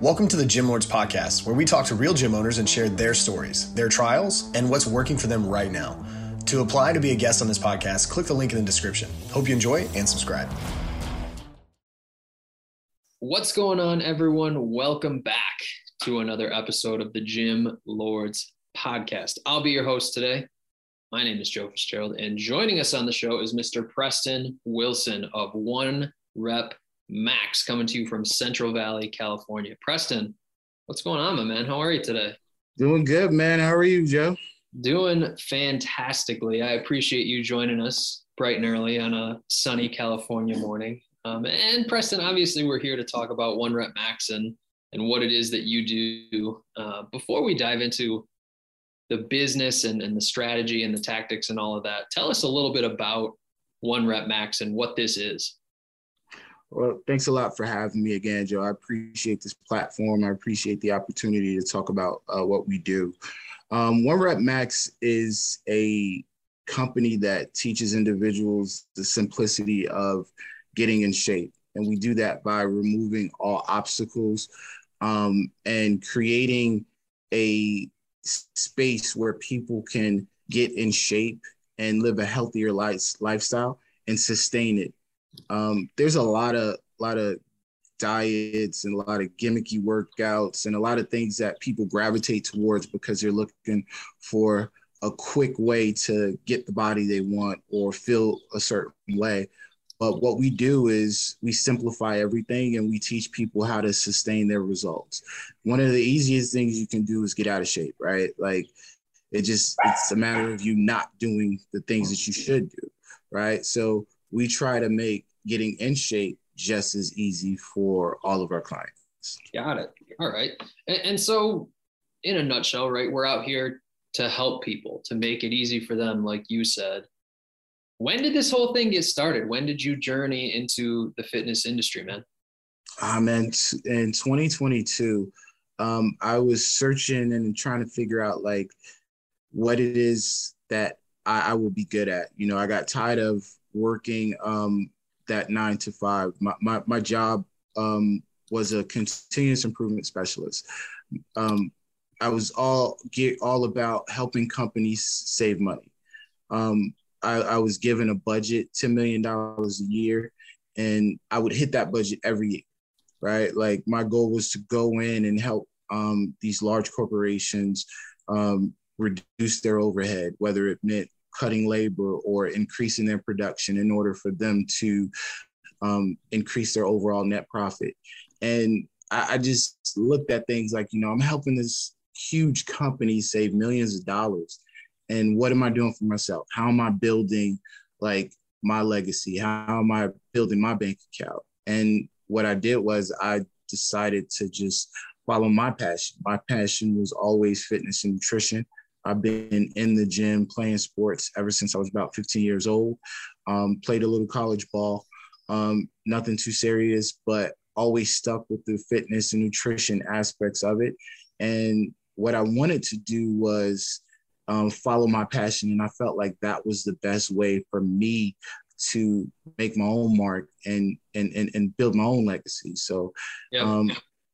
Welcome to the Gym Lords Podcast, where we talk to real gym owners and share their stories, their trials, and what's working for them right now. To apply to be a guest on this podcast, click the link in the description. Hope you enjoy and subscribe. What's going on, everyone? Welcome back to another episode of the Gym Lords Podcast. I'll be your host today. My name is Joe Fitzgerald, and joining us on the show is Mr. Preston Wilson of One Rep Max coming to you from Central Valley, California. Preston, what's going on, my man? How are you today? Doing good, man. How are you, Joe? Doing fantastically. I appreciate you joining us bright and early on a sunny California morning. Um, and Preston, obviously, we're here to talk about One Rep Max and and what it is that you do. Uh, before we dive into the business and, and the strategy and the tactics and all of that, tell us a little bit about One Rep Max and what this is. Well, thanks a lot for having me again, Joe. I appreciate this platform. I appreciate the opportunity to talk about uh, what we do. Um, One Rep Max is a company that teaches individuals the simplicity of getting in shape. And we do that by removing all obstacles um, and creating a space where people can get in shape and live a healthier life, lifestyle and sustain it um, there's a lot of lot of diets and a lot of gimmicky workouts and a lot of things that people gravitate towards because they're looking for a quick way to get the body they want or feel a certain way. But what we do is we simplify everything and we teach people how to sustain their results. One of the easiest things you can do is get out of shape, right? Like it just it's a matter of you not doing the things that you should do, right? So we try to make getting in shape just as easy for all of our clients. Got it. All right. And, and, so, in a nutshell, right, we're out here to help people, to make it easy for them, like you said. When did this whole thing get started? When did you journey into the fitness industry, man? Um, man, in 2022, um, I was searching and trying to figure out like what it is that I, I would be good at. You know, I got tired of working um, that nine to five. My, my, my job um, was a continuous improvement specialist. Um, I was all get all about helping companies save money. Um, I, I, was given a budget, $10 million a year, and I would hit that budget every year, right? Like my goal was to go in and help um, these large corporations um, reduce their overhead, whether it meant cutting labor or increasing their production in order for them to um, increase their overall net profit. And I, I just looked at things like, you know, I'm helping this huge company save millions of dollars. And what am I doing for myself? How am I building like my legacy? How am I building my bank account? And what I did was I decided to just follow my passion. My passion was always fitness and nutrition. I've been in the gym playing sports ever since I was about 15 years old. Um, played a little college ball, um, nothing too serious, but always stuck with the fitness and nutrition aspects of it. And what I wanted to do was um, follow my passion. And I felt like that was the best way for me to make my own mark and and and, and build my own legacy. So um,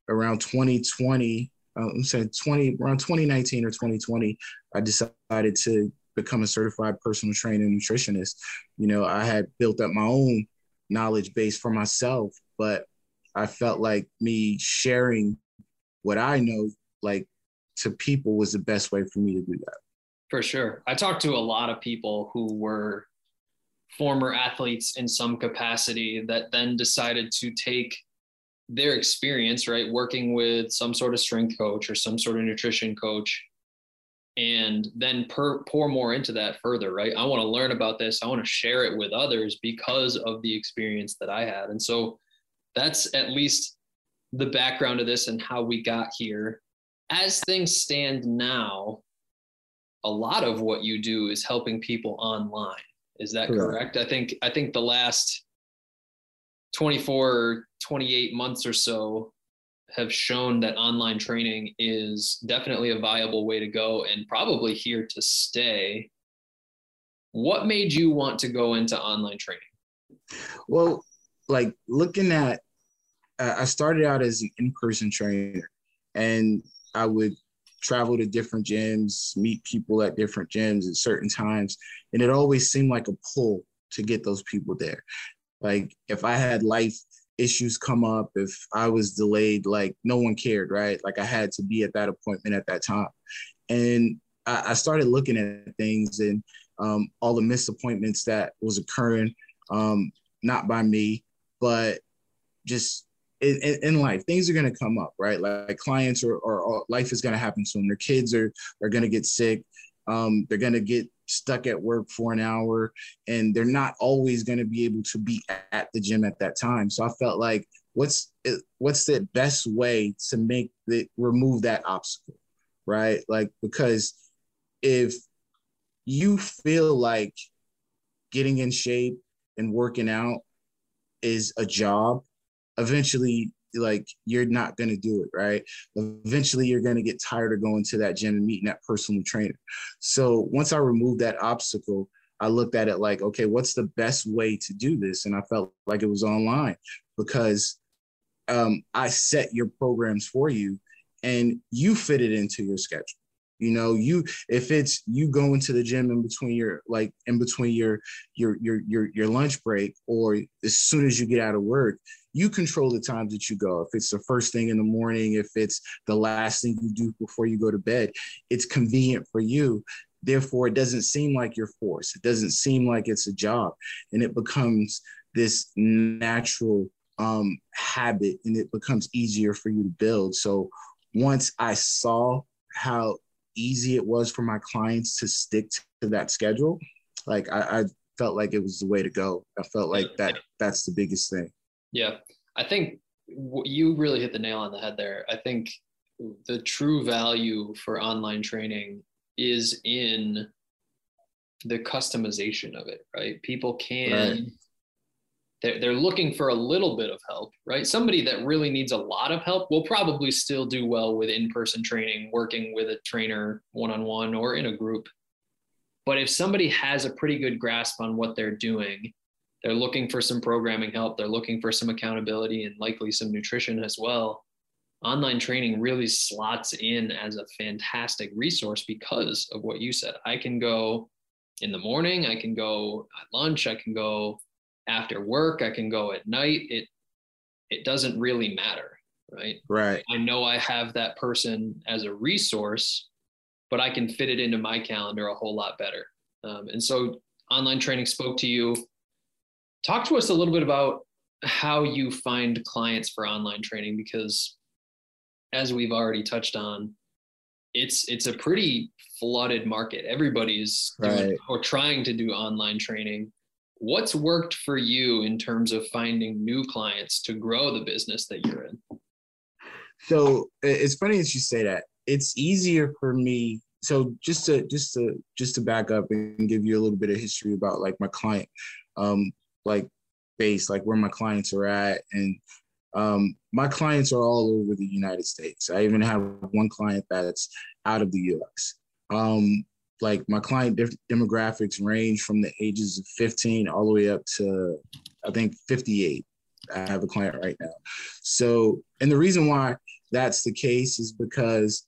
around 2020, uh, I'm saying 20 around 2019 or 2020, I decided to become a certified personal trainer nutritionist. You know, I had built up my own knowledge base for myself, but I felt like me sharing what I know, like to people, was the best way for me to do that. For sure. I talked to a lot of people who were former athletes in some capacity that then decided to take their experience, right, working with some sort of strength coach or some sort of nutrition coach, and then per, pour more into that further, right? I want to learn about this. I want to share it with others because of the experience that I had. And so that's at least the background of this and how we got here. As things stand now, a lot of what you do is helping people online. Is that correct? correct? I think I think the last 24 or 28 months or so have shown that online training is definitely a viable way to go and probably here to stay. What made you want to go into online training? Well, like looking at I started out as an in-person trainer, and I would travel to different gyms, meet people at different gyms at certain times, and it always seemed like a pull to get those people there. Like if I had life issues come up, if I was delayed, like no one cared, right? Like I had to be at that appointment at that time. And I, I started looking at things and um, all the missed appointments that was occurring, um, not by me, but just in, in, life, things are going to come up, right? Like, clients or, life is going to happen soon. Their kids are, are going to get sick. Um, they're going to get stuck at work for an hour and they're not always going to be able to be at the gym at that time. So I felt like what's, eh, what's the best way to make the remove that obstacle, right? Like, because if you feel like getting in shape and working out is a job, eventually like you're not going to do it right? Eventually you're going to get tired of going to that gym and meeting that personal trainer. So once i removed that obstacle i looked at it like okay what's the best way to do this? And i felt like it was online because um, i set your programs for you and you fit it into your schedule. You know you if it's you going to the gym in between your like in between your your your your, your lunch break or as soon as you get out of work you control the times that you go. If it's the first thing in the morning if it's the last thing you do before you go to bed it's convenient for you. Therefore it doesn't seem like you're forced it doesn't seem like it's a job. And it becomes this natural um, habit and it becomes easier for you to build. So once i saw how easy it was for my clients to stick to that schedule, like I, I felt like it was the way to go. I felt like that that's the biggest thing. Yeah, I think you really hit the nail on the head there. I think the true value for online training is in the customization of it, right? People can right they're, they're looking for a little bit of help, right? Somebody that really needs a lot of help will probably still do well with in person training, working with a trainer one on one or in a group. But if somebody has a pretty good grasp on what they're doing, they're looking for some programming help, they're looking for some accountability and likely some nutrition as well. Online training really slots in as a fantastic resource because of what you said. I can go in the morning, I can go at lunch, I can go after work i can go at night. It it doesn't really matter right? Right. I know i have that person as a resource but i can fit it into my calendar a whole lot better. Um, and so online training spoke to you talk to us a little bit about how you find clients for online training because as we've already touched on it's it's a pretty flooded market. Everybody's doing or trying to do online training. What's worked for you in terms of finding new clients to grow the business that you're in? So it's funny that you say that. It's easier for me so just to just to just to back up and give you a little bit of history about like my client um like base like where my clients are at and um my clients are all over the united states i even have one client that's out of the us um like my client demographics range from the ages of 15 all the way up to I think 58. I have a client right now. So, and the reason why that's the case is because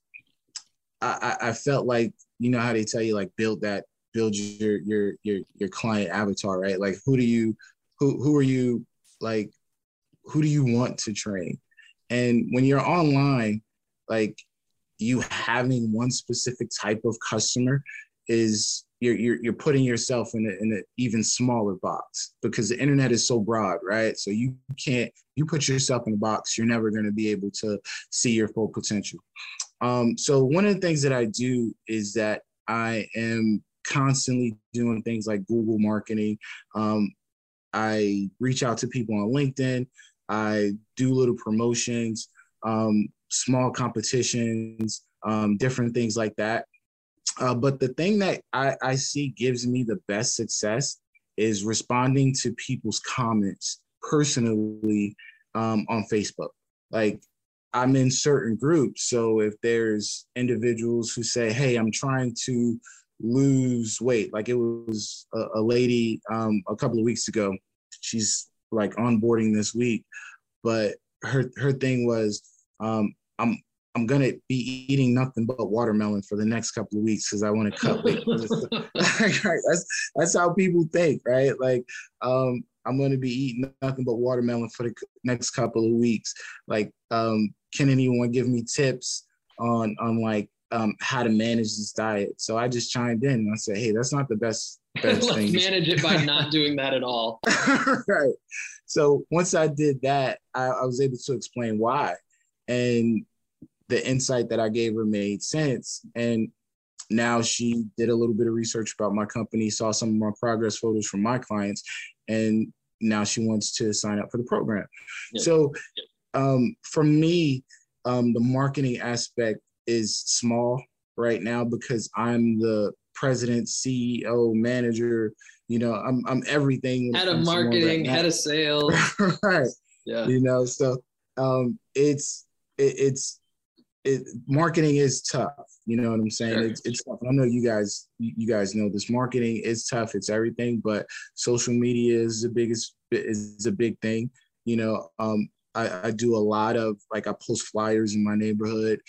I, I, I felt like you know how they tell you like build that build your your your your client avatar right like who do you who who are you like who do you want to train and when you're online like you having one specific type of customer is you're, you're, you're putting yourself in, a, in an even smaller box because the internet is so broad, right? So you can't, you put yourself in a box, you're never going to be able to see your full potential. Um, so one of the things that I do is that I am constantly doing things like Google marketing. Um, I reach out to people on LinkedIn. I do little promotions, um, small competitions, um, different things like that. Uh, but the thing that I, I see gives me the best success is responding to people's comments personally um, on Facebook. Like I'm in certain groups. So if there's individuals who say, hey, I'm trying to lose weight, like it was a, a lady um, a couple of weeks ago, she's like onboarding this week, but her her thing was um, I'm I'm gonna be eating nothing but watermelon for the next couple of weeks because I want to cut weight. that's that's how people think, right? Like um, I'm gonna be eating nothing but watermelon for the next couple of weeks. Like, um, can anyone give me tips on on like um, how to manage this diet? So I just chimed in and I said, hey, that's not the best best thing. manage it by not doing that at all. right. So once I did that, I, I was able to explain why. And the insight that I gave her made sense. And now she did a little bit of research about my company, saw some of my progress photos from my clients, and now she wants to sign up for the program. Yeah. So um, for me, um, the marketing aspect is small right now because I'm the president, CEO, manager. You know, I'm I'm everything. Head of marketing, head of sales. right. Yeah. You know, so um, it's it, it's it, marketing is tough. You know what I'm saying? Sure. It's, it's tough. I know you guys you guys know this. Marketing is tough. It's everything, but social media is the biggest is a big thing. You know, um, I, I do a lot of like I post flyers in my neighborhood.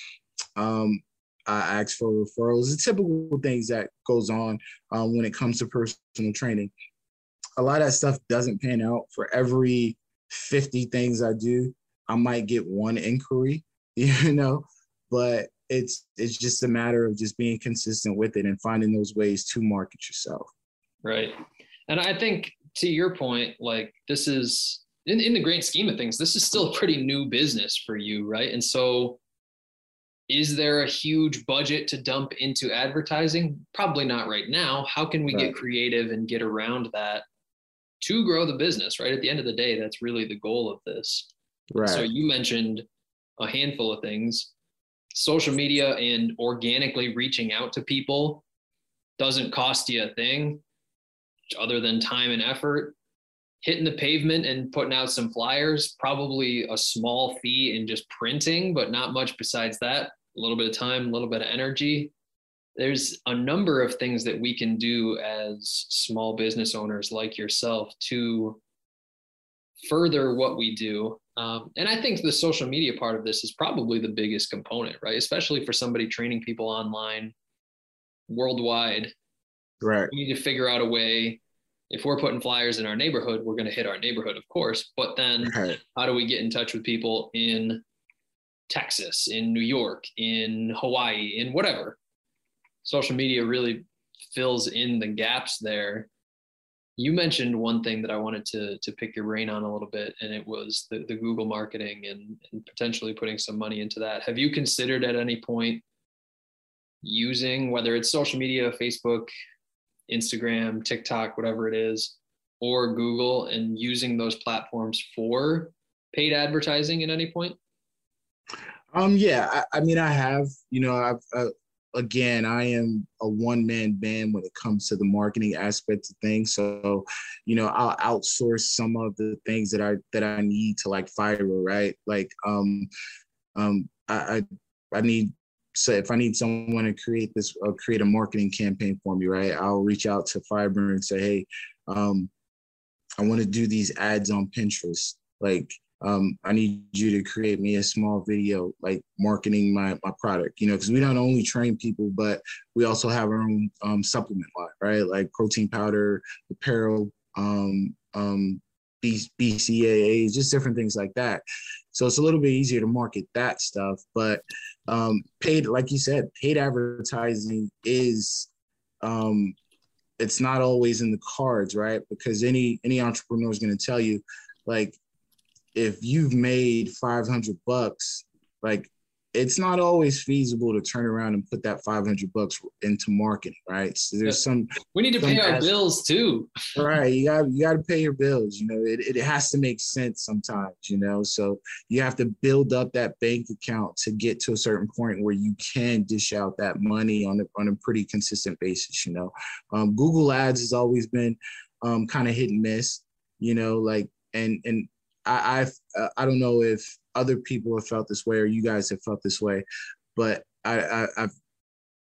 Um, I ask for referrals. The typical things that goes on um, when it comes to personal training. A lot of that stuff doesn't pan out. For every 50 things I do, I might get one inquiry. You know, but it's it's just a matter of just being consistent with it and finding those ways to market yourself right and i think to your point like this is in, in the great scheme of things this is still a pretty new business for you right and so is there a huge budget to dump into advertising probably not right now how can we right. get creative and get around that to grow the business right at the end of the day that's really the goal of this right so you mentioned a handful of things social media and organically reaching out to people doesn't cost you a thing other than time and effort. Hitting the pavement and putting out some flyers, probably a small fee in just printing, but not much besides that. A little bit of time, a little bit of energy. There's a number of things that we can do as small business owners like yourself to further what we do um, and I think the social media part of this is probably the biggest component, right? Especially for somebody training people online worldwide. Right. We need to figure out a way. If we're putting flyers in our neighborhood, we're going to hit our neighborhood, of course. But then, right. how do we get in touch with people in Texas, in New York, in Hawaii, in whatever? Social media really fills in the gaps there you mentioned one thing that I wanted to to pick your brain on a little bit, and it was the, the Google marketing and, and potentially putting some money into that. Have you considered at any point using whether it's social media, Facebook, Instagram, TikTok, whatever it is, or Google, and using those platforms for paid advertising at any point? Um, yeah, I, I mean, I have. You know, I've uh, again, I am a one man band when it comes to the marketing aspect of things. So, you know, I'll outsource some of the things that I that I need to like Fiverr, right? Like, um, um, I I, I need so if I need someone to create this or uh, create a marketing campaign for me, right? I'll reach out to Fiverr and say, hey, um, I want to do these ads on Pinterest. Like, um, I need you to create me a small video, like marketing my, my product, you know, because we don't only train people, but we also have our own um, supplement line, right? Like protein powder, apparel, um, um, B- BCAAs, just different things like that. So it's a little bit easier to market that stuff. But um, paid, like you said, paid advertising is um, it's not always in the cards, right? Because any any entrepreneur is going to tell you, like if you've made 500 bucks, like it's not always feasible to turn around and put that 500 bucks into marketing, right? So there's some. We need to pay our bills too. right. You got you got to pay your bills. You know, it, it has to make sense sometimes. You know, so you have to build up that bank account to get to a certain point where you can dish out that money on a on a pretty consistent basis. You know, um, Google Ads has always been um, kind of hit and miss. You know, like and and I uh, I don't know if other people have felt this way or you guys have felt this way, but I, I I've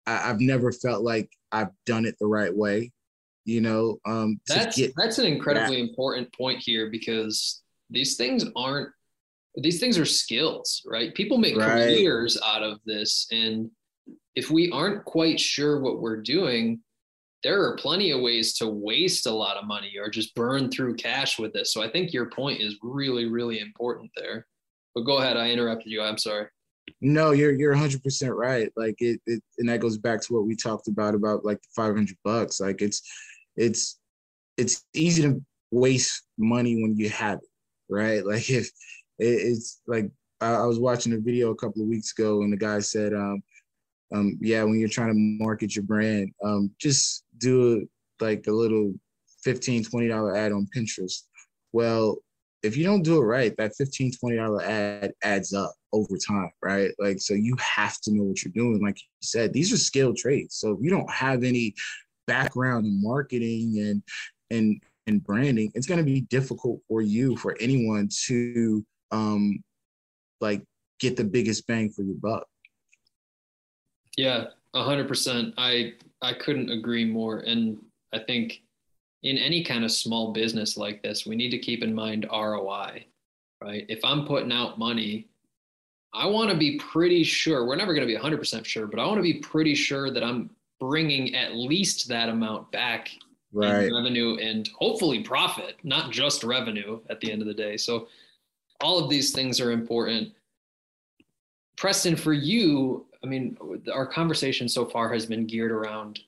I've never felt like I've done it the right way. You know, um, that's that's an incredibly that. important point here because these things aren't these things are skills, right? People make right. careers out of this. And if we aren't quite sure what we're doing, there are plenty of ways to waste a lot of money or just burn through cash with this. So I think your point is really, really important there. But go ahead, I interrupted you. I'm sorry. No, you're you're 100 percent right. Like it, it, and that goes back to what we talked about about like 500 bucks. Like it's, it's, it's easy to waste money when you have it, right? Like if it, it's like I, I was watching a video a couple of weeks ago, and the guy said, um, um, yeah, when you're trying to market your brand, um, just do like a little 15 20 dollar ad on pinterest. Well if you don't do it right that 15 20 dollar ad adds up over time right? Like so you have to know what you're doing. Like you said these are skilled trades. So if you don't have any background in marketing and and and branding it's going to be difficult for you for anyone to um like get the biggest bang for your buck. Yeah a hundred percent. I I couldn't agree more. And I think in any kind of small business like this, we need to keep in mind ROI, right? If I'm putting out money, I want to be pretty sure, we're never going to be 100% sure, but I want to be pretty sure that I'm bringing at least that amount back right. in revenue and hopefully profit, not just revenue at the end of the day. So all of these things are important. Preston, for you, I mean, our conversation so far has been geared around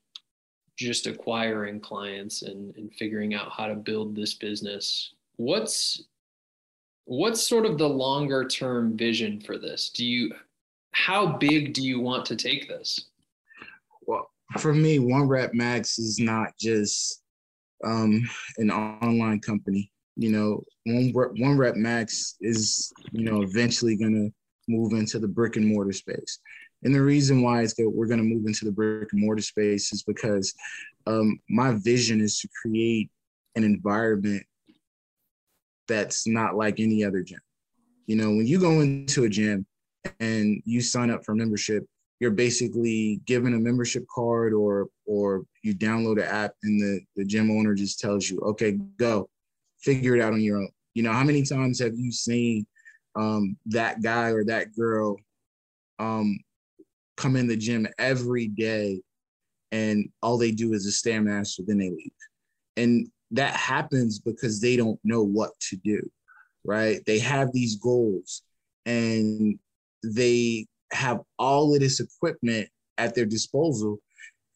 just acquiring clients and, and figuring out how to build this business. What's what's sort of the longer term vision for this? Do you how big do you want to take this? Well, for me, One Rep Max is not just um, an online company. You know, One Rep, One Rep Max is you know eventually going to move into the brick and mortar space. And the reason why is that we're going to move into the brick and mortar space is because um, my vision is to create an environment that's not like any other gym. You know, when you go into a gym and you sign up for membership, you're basically given a membership card or or you download an app and the, the gym owner just tells you, okay, go, figure it out on your own. You know, how many times have you seen um, that guy or that girl um, come in the gym every day and all they do is a stairmaster, then they leave. And that happens because they don't know what to do, right? They have these goals and they have all of this equipment at their disposal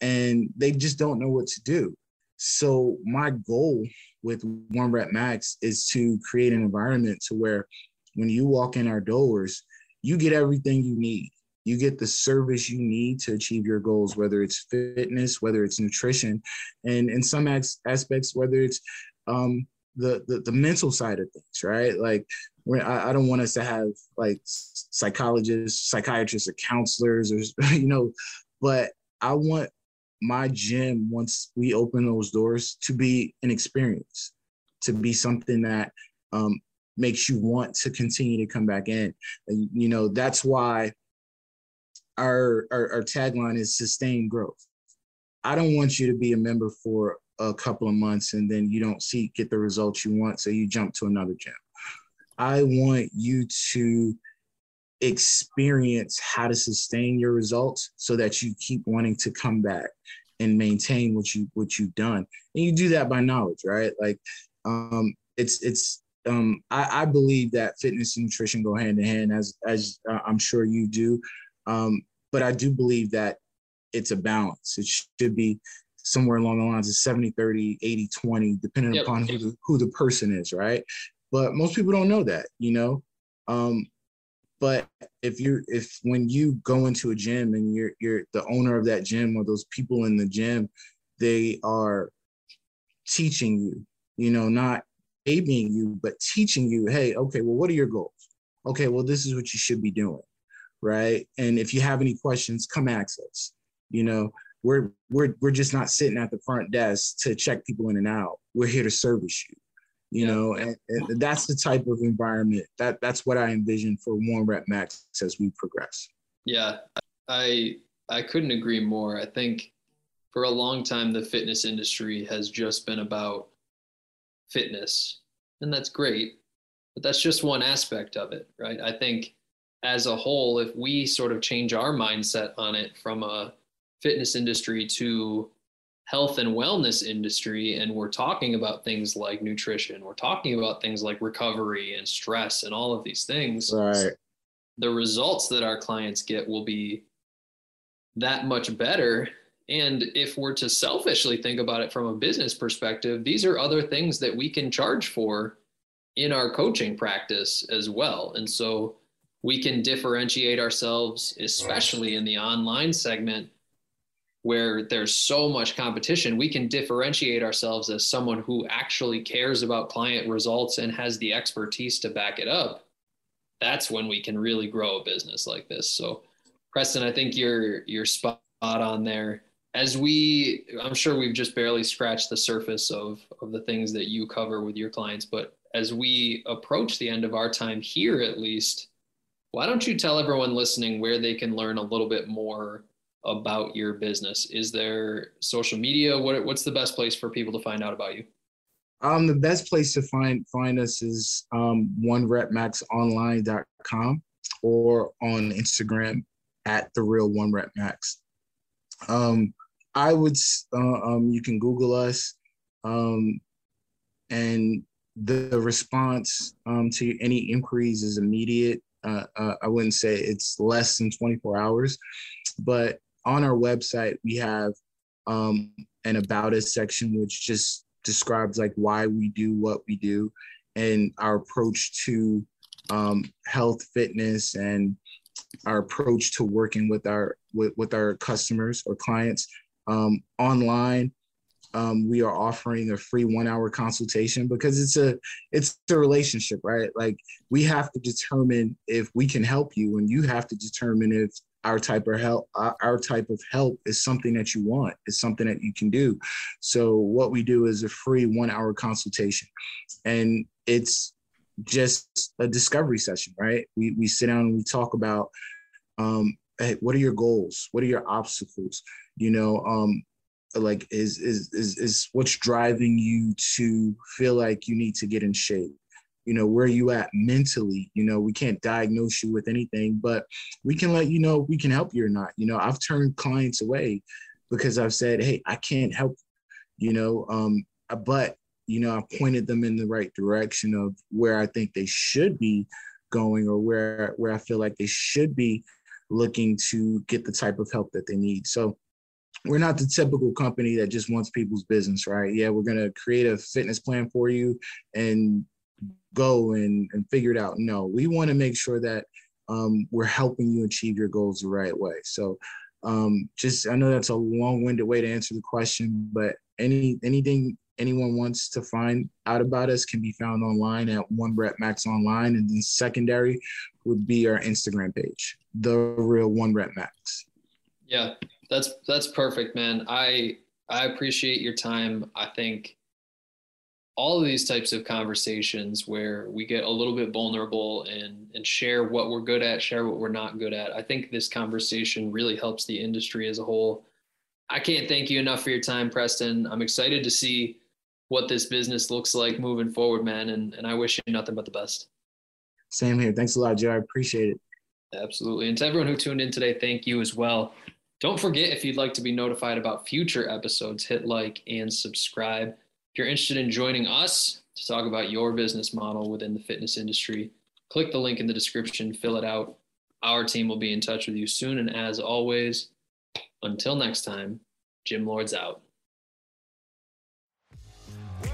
and they just don't know what to do. So my goal with One Rep Max is to create an environment to where when you walk in our doors, you get everything you need you get the service you need to achieve your goals whether it's fitness whether it's nutrition and in some as- aspects whether it's um, the, the, the mental side of things right? Like I, I don't want us to have like psychologists psychiatrists or counselors or you know but i want my gym once we open those doors to be an experience to be something that um, makes you want to continue to come back in. And, you know that's why our, our, our tagline is sustained growth. I don't want you to be a member for a couple of months and then you don't see get the results you want, so you jump to another gym. I want you to experience how to sustain your results so that you keep wanting to come back and maintain what you what you've done. And you do that by knowledge, right? Like um it's it's um I, I believe that fitness and nutrition go hand in hand as as uh, I'm sure you do. Um, but I do believe that it's a balance. It should be somewhere along the lines of 70, 30, 80, 20, depending yep. upon who the, who the person is, right? But most people don't know that, you know? Um, but if you're if when you go into a gym and you're you're the owner of that gym or those people in the gym, they are teaching you, you know, not aiming you, but teaching you, hey, okay, well, what are your goals? Okay, well, this is what you should be doing right? And if you have any questions, come ask us. You know, we're we're we're just not sitting at the front desk to check people in and out. We're here to service you. You yeah. know, and, and, that's the type of environment that that's what I envision for One Rep Max as we progress. Yeah, I I couldn't agree more. I think for a long time the fitness industry has just been about fitness, and that's great but that's just one aspect of it, right? I think as a whole, if we sort of change our mindset on it from a fitness industry to health and wellness industry and we're talking about things like nutrition we're talking about things like recovery and stress and all of these things right. the results that our clients get will be that much better. And if we're to selfishly think about it from a business perspective these are other things that we can charge for in our coaching practice as well. And so we can differentiate ourselves especially in the online segment where there's so much competition, we can differentiate ourselves as someone who actually cares about client results and has the expertise to back it up. That's when we can really grow a business like this. So, Preston, I think you're you're spot on there. As we, I'm sure we've just barely scratched the surface of of the things that you cover with your clients, but as we approach the end of our time here, at least, why don't you tell everyone listening where they can learn a little bit more about your business? Is there social media? What, what's the best place for people to find out about you? Um, the best place to find find us is um, onerepmaxonline.com or on Instagram at the real one rep max. Um, I would uh, um, you can Google us, um, and the, the response um, to any inquiries is immediate. Uh, uh, I wouldn't say it's less than 24 hours, but on our website, we have um, an about us section, which just describes like why we do what we do and our approach to um, health, fitness, and our approach to working with our with, with our customers or clients um, online. Um, we are offering a free one hour consultation because it's a it's a relationship right? Like we have to determine if we can help you and you have to determine if our type of help our type of help is something that you want it's something that you can do. So what we do is a free one hour consultation. And it's just a discovery session right? We, we sit down and we talk about um, hey, what are your goals? What are your obstacles? You know um, like is, is is is what's driving you to feel like you need to get in shape? You know where you at mentally? You know we can't diagnose you with anything but we can let you know we can help you or not. You know i've turned clients away because i've said hey i can't help you know um but you know i pointed them in the right direction of where i think they should be going or where where i feel like they should be looking to get the type of help that they need. So we're not the typical company that just wants people's business, right? Yeah, we're gonna create a fitness plan for you and go and, and figure it out. No, we want to make sure that um, we're helping you achieve your goals the right way. So um, just I know that's a long-winded way to answer the question, but any anything anyone wants to find out about us can be found online at One Rep Max Online, and then secondary would be our Instagram page, the real One Rep Max. Yeah, that's that's perfect, man. I I appreciate your time. I think all of these types of conversations where we get a little bit vulnerable and and share what we're good at, share what we're not good at. I think this conversation really helps the industry as a whole. I can't thank you enough for your time, Preston. I'm excited to see what this business looks like moving forward, man. And and I wish you nothing but the best. Same here. Thanks a lot, Joe. I appreciate it. Absolutely. And to everyone who tuned in today, thank you as well. Don't forget if you'd like to be notified about future episodes, hit like and subscribe. If you're interested in joining us to talk about your business model within the fitness industry, click the link in the description, fill it out. Our team will be in touch with you soon. And as always, until next time, Gym Lords out.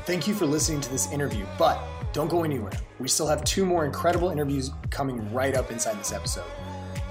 Thank you for listening to this interview, but don't go anywhere. We still have two more incredible interviews coming right up inside this episode.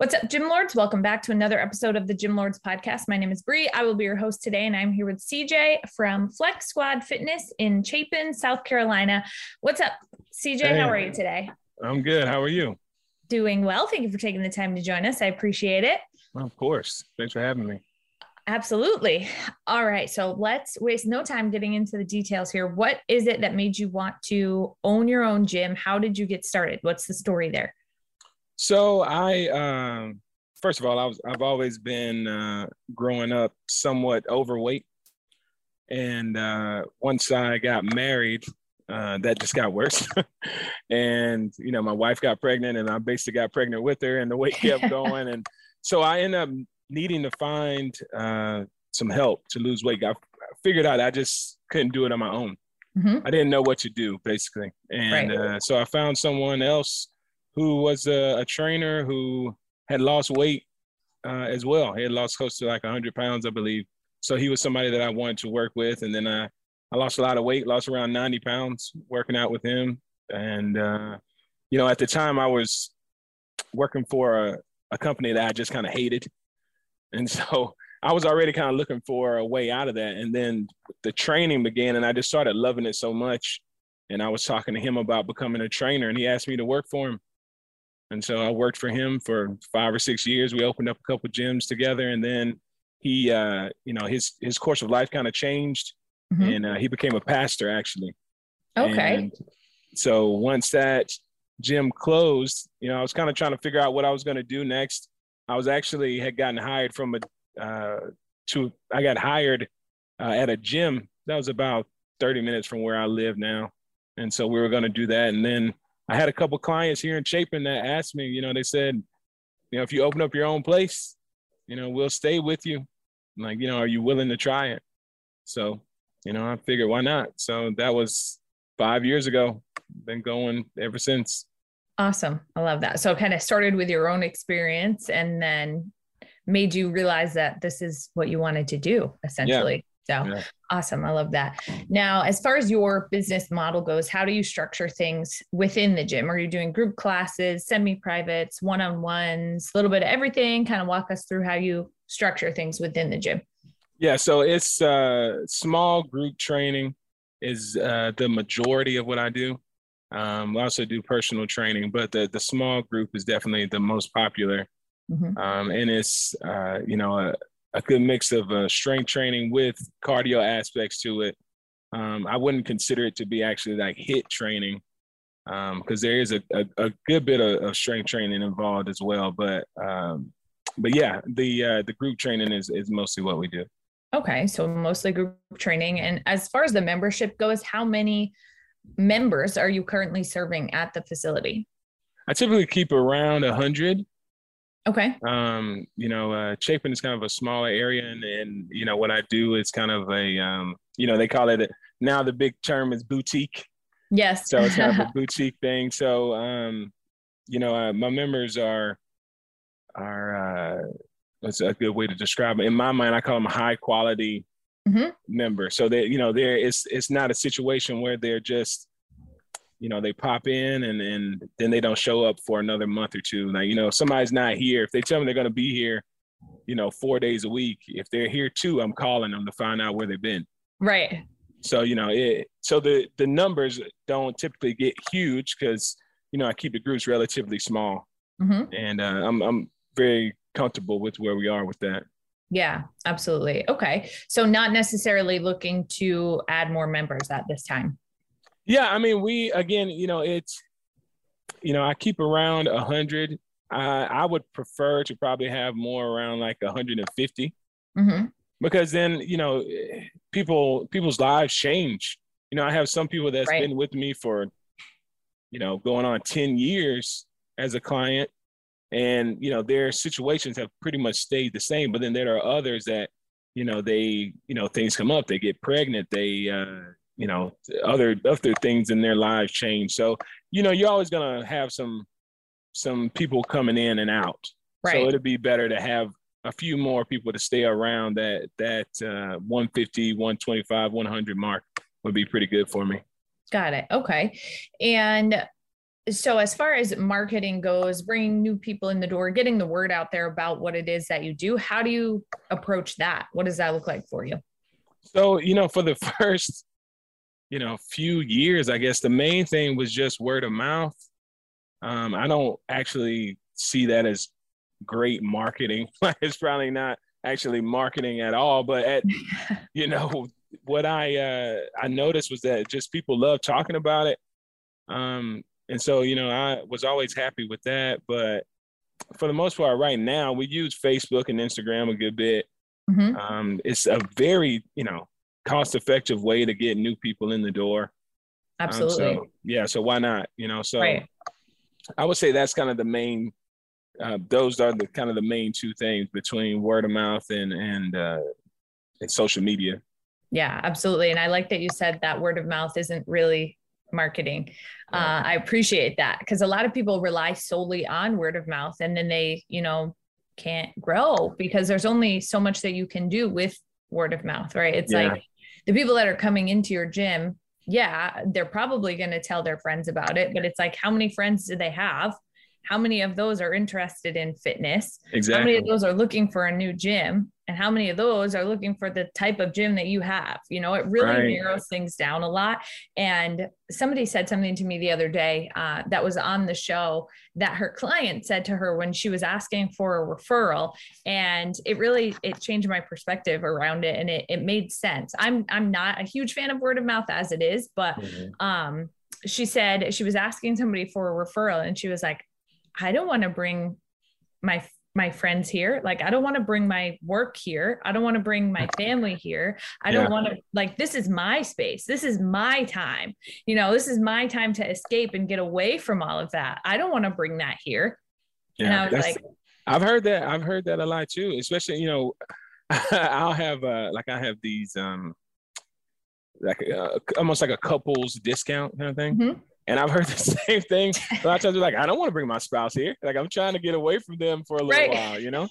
What's up, Gym Lords? Welcome back to another episode of the Gym Lords podcast. My name is Bree. I will be your host today, and I'm here with CJ from Flex Squad Fitness in Chapin, South Carolina. What's up, CJ? Hey. How are you today? I'm good. How are you? Doing well. Thank you for taking the time to join us. I appreciate it. Of course. Thanks for having me. Absolutely. All right. So let's waste no time getting into the details here. What is it that made you want to own your own gym? How did you get started? What's the story there? So I, um, first of all, I was I've always been uh, growing up somewhat overweight, and uh, once I got married, uh, that just got worse. and you know, my wife got pregnant, and I basically got pregnant with her, and the weight kept going, and so I ended up needing to find uh, some help to lose weight. I figured out I just couldn't do it on my own. Mm-hmm. I didn't know what to do basically, and right. uh, so I found someone else who was a, a trainer who had lost weight uh, as well. He had lost close to like 100 pounds, I believe. So he was somebody that I wanted to work with, and then I I lost a lot of weight, lost around 90 pounds working out with him. And, uh, you know, at the time I was working for a, a company that I just kind of hated. And so I was already kind of looking for a way out of that. And then the training began, and I just started loving it so much. And I was talking to him about becoming a trainer, and he asked me to work for him. And so I worked for him for five or six years. We opened up a couple gyms together, and then he, uh, you know, his his course of life kind of changed, mm-hmm. and uh, he became a pastor actually. Okay. And so once that gym closed, you know, I was kind of trying to figure out what I was going to do next. I was actually had gotten hired from a uh, to I got hired uh, at a gym that was about 30 minutes from where I live now, and so we were going to do that. And then I had a couple clients here in Chapin that asked me, you know, they said, you know, if you open up your own place, you know, we'll stay with you. I'm like, you know, are you willing to try it? So you know, I figured why not? So that was five years ago. Been going ever since. Awesome. I love that. So kind of started with your own experience and then made you realize that this is what you wanted to do essentially. Yeah. So yeah. Awesome. I love that. Now, as far as your business model goes, how do you structure things within the gym? Are you doing group classes, semi privates, one on ones, a little bit of everything? Kind of walk us through how you structure things within the gym. Yeah, so it's uh, small group training is uh, the majority of what I do. Um, I also do personal training, but the the small group is definitely the most popular, mm-hmm. um, and it's uh, you know a, a, good mix of uh, strength training with cardio aspects to it. Um, I wouldn't consider it to be actually like HIIT training because um, there is a, a, a, good bit of, of, strength training involved as well. But um, but yeah, the uh, the group training is is mostly what we do. Okay, so mostly group training. And as far as the membership goes, how many members are you currently serving at the facility? I typically keep around a hundred. Okay. Um, you know, uh, Chapin is kind of a smaller area, and, and you know what I do is kind of a, um, you know, they call it a, now the big term is boutique. Yes. So it's kind of a boutique thing. So, um, you know, uh, my members are are uh, that's a good way to describe it. In my mind, I call them high quality mm-hmm. member. So that you know, there it's it's not a situation where they're just you know they pop in and and then they don't show up for another month or two. Like you know, somebody's not here. If they tell me they're going to be here, you know, four days a week. If they're here too, I'm calling them to find out where they've been. Right. So you know, it so the the numbers don't typically get huge because you know I keep the groups relatively small, mm-hmm. and uh, I'm I'm very comfortable with where we are with that. Yeah, absolutely. Okay. So not necessarily looking to add more members at this time. Yeah, I mean, we again, you know, it's you know, I keep around a hundred. I I would prefer to probably have more around like 150. Mm-hmm. Because then, you know, people people's lives change. You know, I have some people that's right. been with me for, you know, going on 10 years as a client and you know their situations have pretty much stayed the same but then there are others that you know they you know things come up they get pregnant they uh you know other other things in their lives change. So you know you're always going to have some some people coming in and out. Right. so it'd be better to have a few more people to stay around that that uh 150 125 100 mark would be pretty good for me. Got it. Okay. And so as far as marketing goes bringing new people in the door getting the word out there about what it is that you do how do you approach that? What does that look like for you? So you know for the first you know a few years i guess the main thing was just word of mouth Um, I don't actually see that as great marketing. it's probably not actually marketing at all, but at you know what I uh, I noticed was that just people love talking about it. Um, and so you know I was always happy with that, but for the most part, right now we use Facebook and Instagram a good bit. Mm-hmm. Um, it's a very you know cost effective way to get new people in the door. Absolutely. Um, so, yeah. So why not? You know. So right. I would say that's kind of the main. Uh, those are the kind of the main two things between word of mouth and and uh, and social media. Yeah, absolutely. And I like that you said that word of mouth isn't really marketing. Uh, I appreciate that because a lot of people rely solely on word of mouth and then they, you know, can't grow because there's only so much that you can do with word of mouth, right? It's yeah. like the people that are coming into your gym, yeah, they're probably going to tell their friends about it, but it's like, how many friends do they have? How many of those are interested in fitness? Exactly. How many of those are looking for a new gym? And how many of those are looking for the type of gym that you have you know it really right. narrows things down a lot and somebody said something to me the other day uh, that was on the show that her client said to her when she was asking for a referral and it really it changed my perspective around it and it, it made sense i'm i'm not a huge fan of word of mouth as it is but mm-hmm. um she said she was asking somebody for a referral and she was like i don't want to bring my my friends here. Like, I don't want to bring my work here. I don't want to bring my family here. I don't want to, like, this is my space. This is my time. You know, this is my time to escape and get away from all of that. I don't want to bring that here. Yeah, and I was like, I've heard that. I've heard that a lot too, especially, you know, I'll have, uh, like, I have these, um, like uh, almost like a couples discount kind of thing. Mm-hmm. And I've heard the same thing. A lot of times, we're like, I don't want to bring my spouse here. Like, I'm trying to get away from them for a little right. while, you know.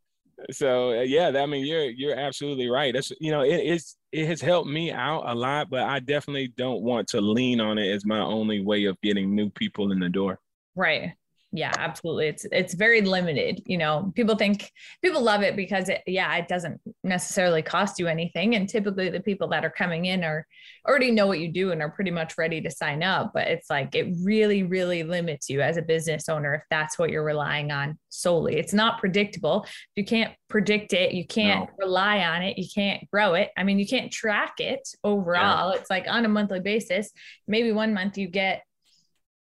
so uh, yeah, I mean, you're you're absolutely right. That's you know, it is it has helped me out a lot, but I definitely don't want to lean on it as my only way of getting new people in the door. Right yeah absolutely. It's it's very limited you know people think people love it because it, yeah it doesn't necessarily cost you anything. And typically the people that are coming in are already know what you do and are pretty much ready to sign up. But it's like it really really limits you as a business owner if that's what you're relying on solely. It's not predictable. You can't predict it you can't no. rely on it you can't grow it. I mean you can't track it overall. Yeah. it's like on a monthly basis maybe one month you get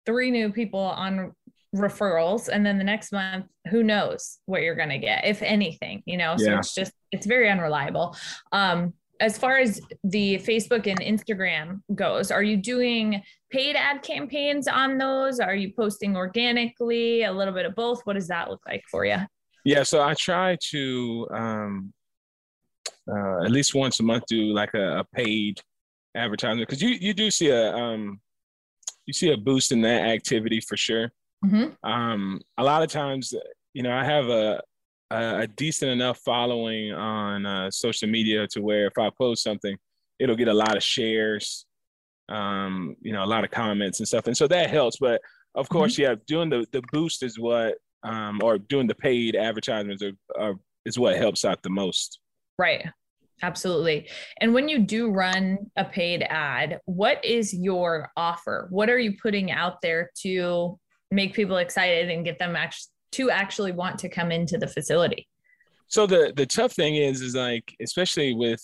three new people on referrals and then the next month who knows what you're going to get if anything you know? So yeah. it's just it's very unreliable. Um as far as the facebook and instagram goes are you doing paid ad campaigns on those? Are you posting organically? A little bit of both? What does that look like for you yeah so i try to um uh, at least once a month do like a, a paid advertisement because you you do see a um you see a boost in that activity for sure Mm-hmm. Um, a lot of times, you know, I have a a, decent enough following on uh, social media to where if I post something, it'll get a lot of shares, um, you know, a lot of comments and stuff, and so that helps. But of mm-hmm. course, mm-hmm. yeah, doing the the boost is what, um, or doing the paid advertisements are, are is what helps out the most. Right. Absolutely. And when you do run a paid ad, what is your offer? What are you putting out there to make people excited and get them actually to actually want to come into the facility. So the the tough thing is is like especially with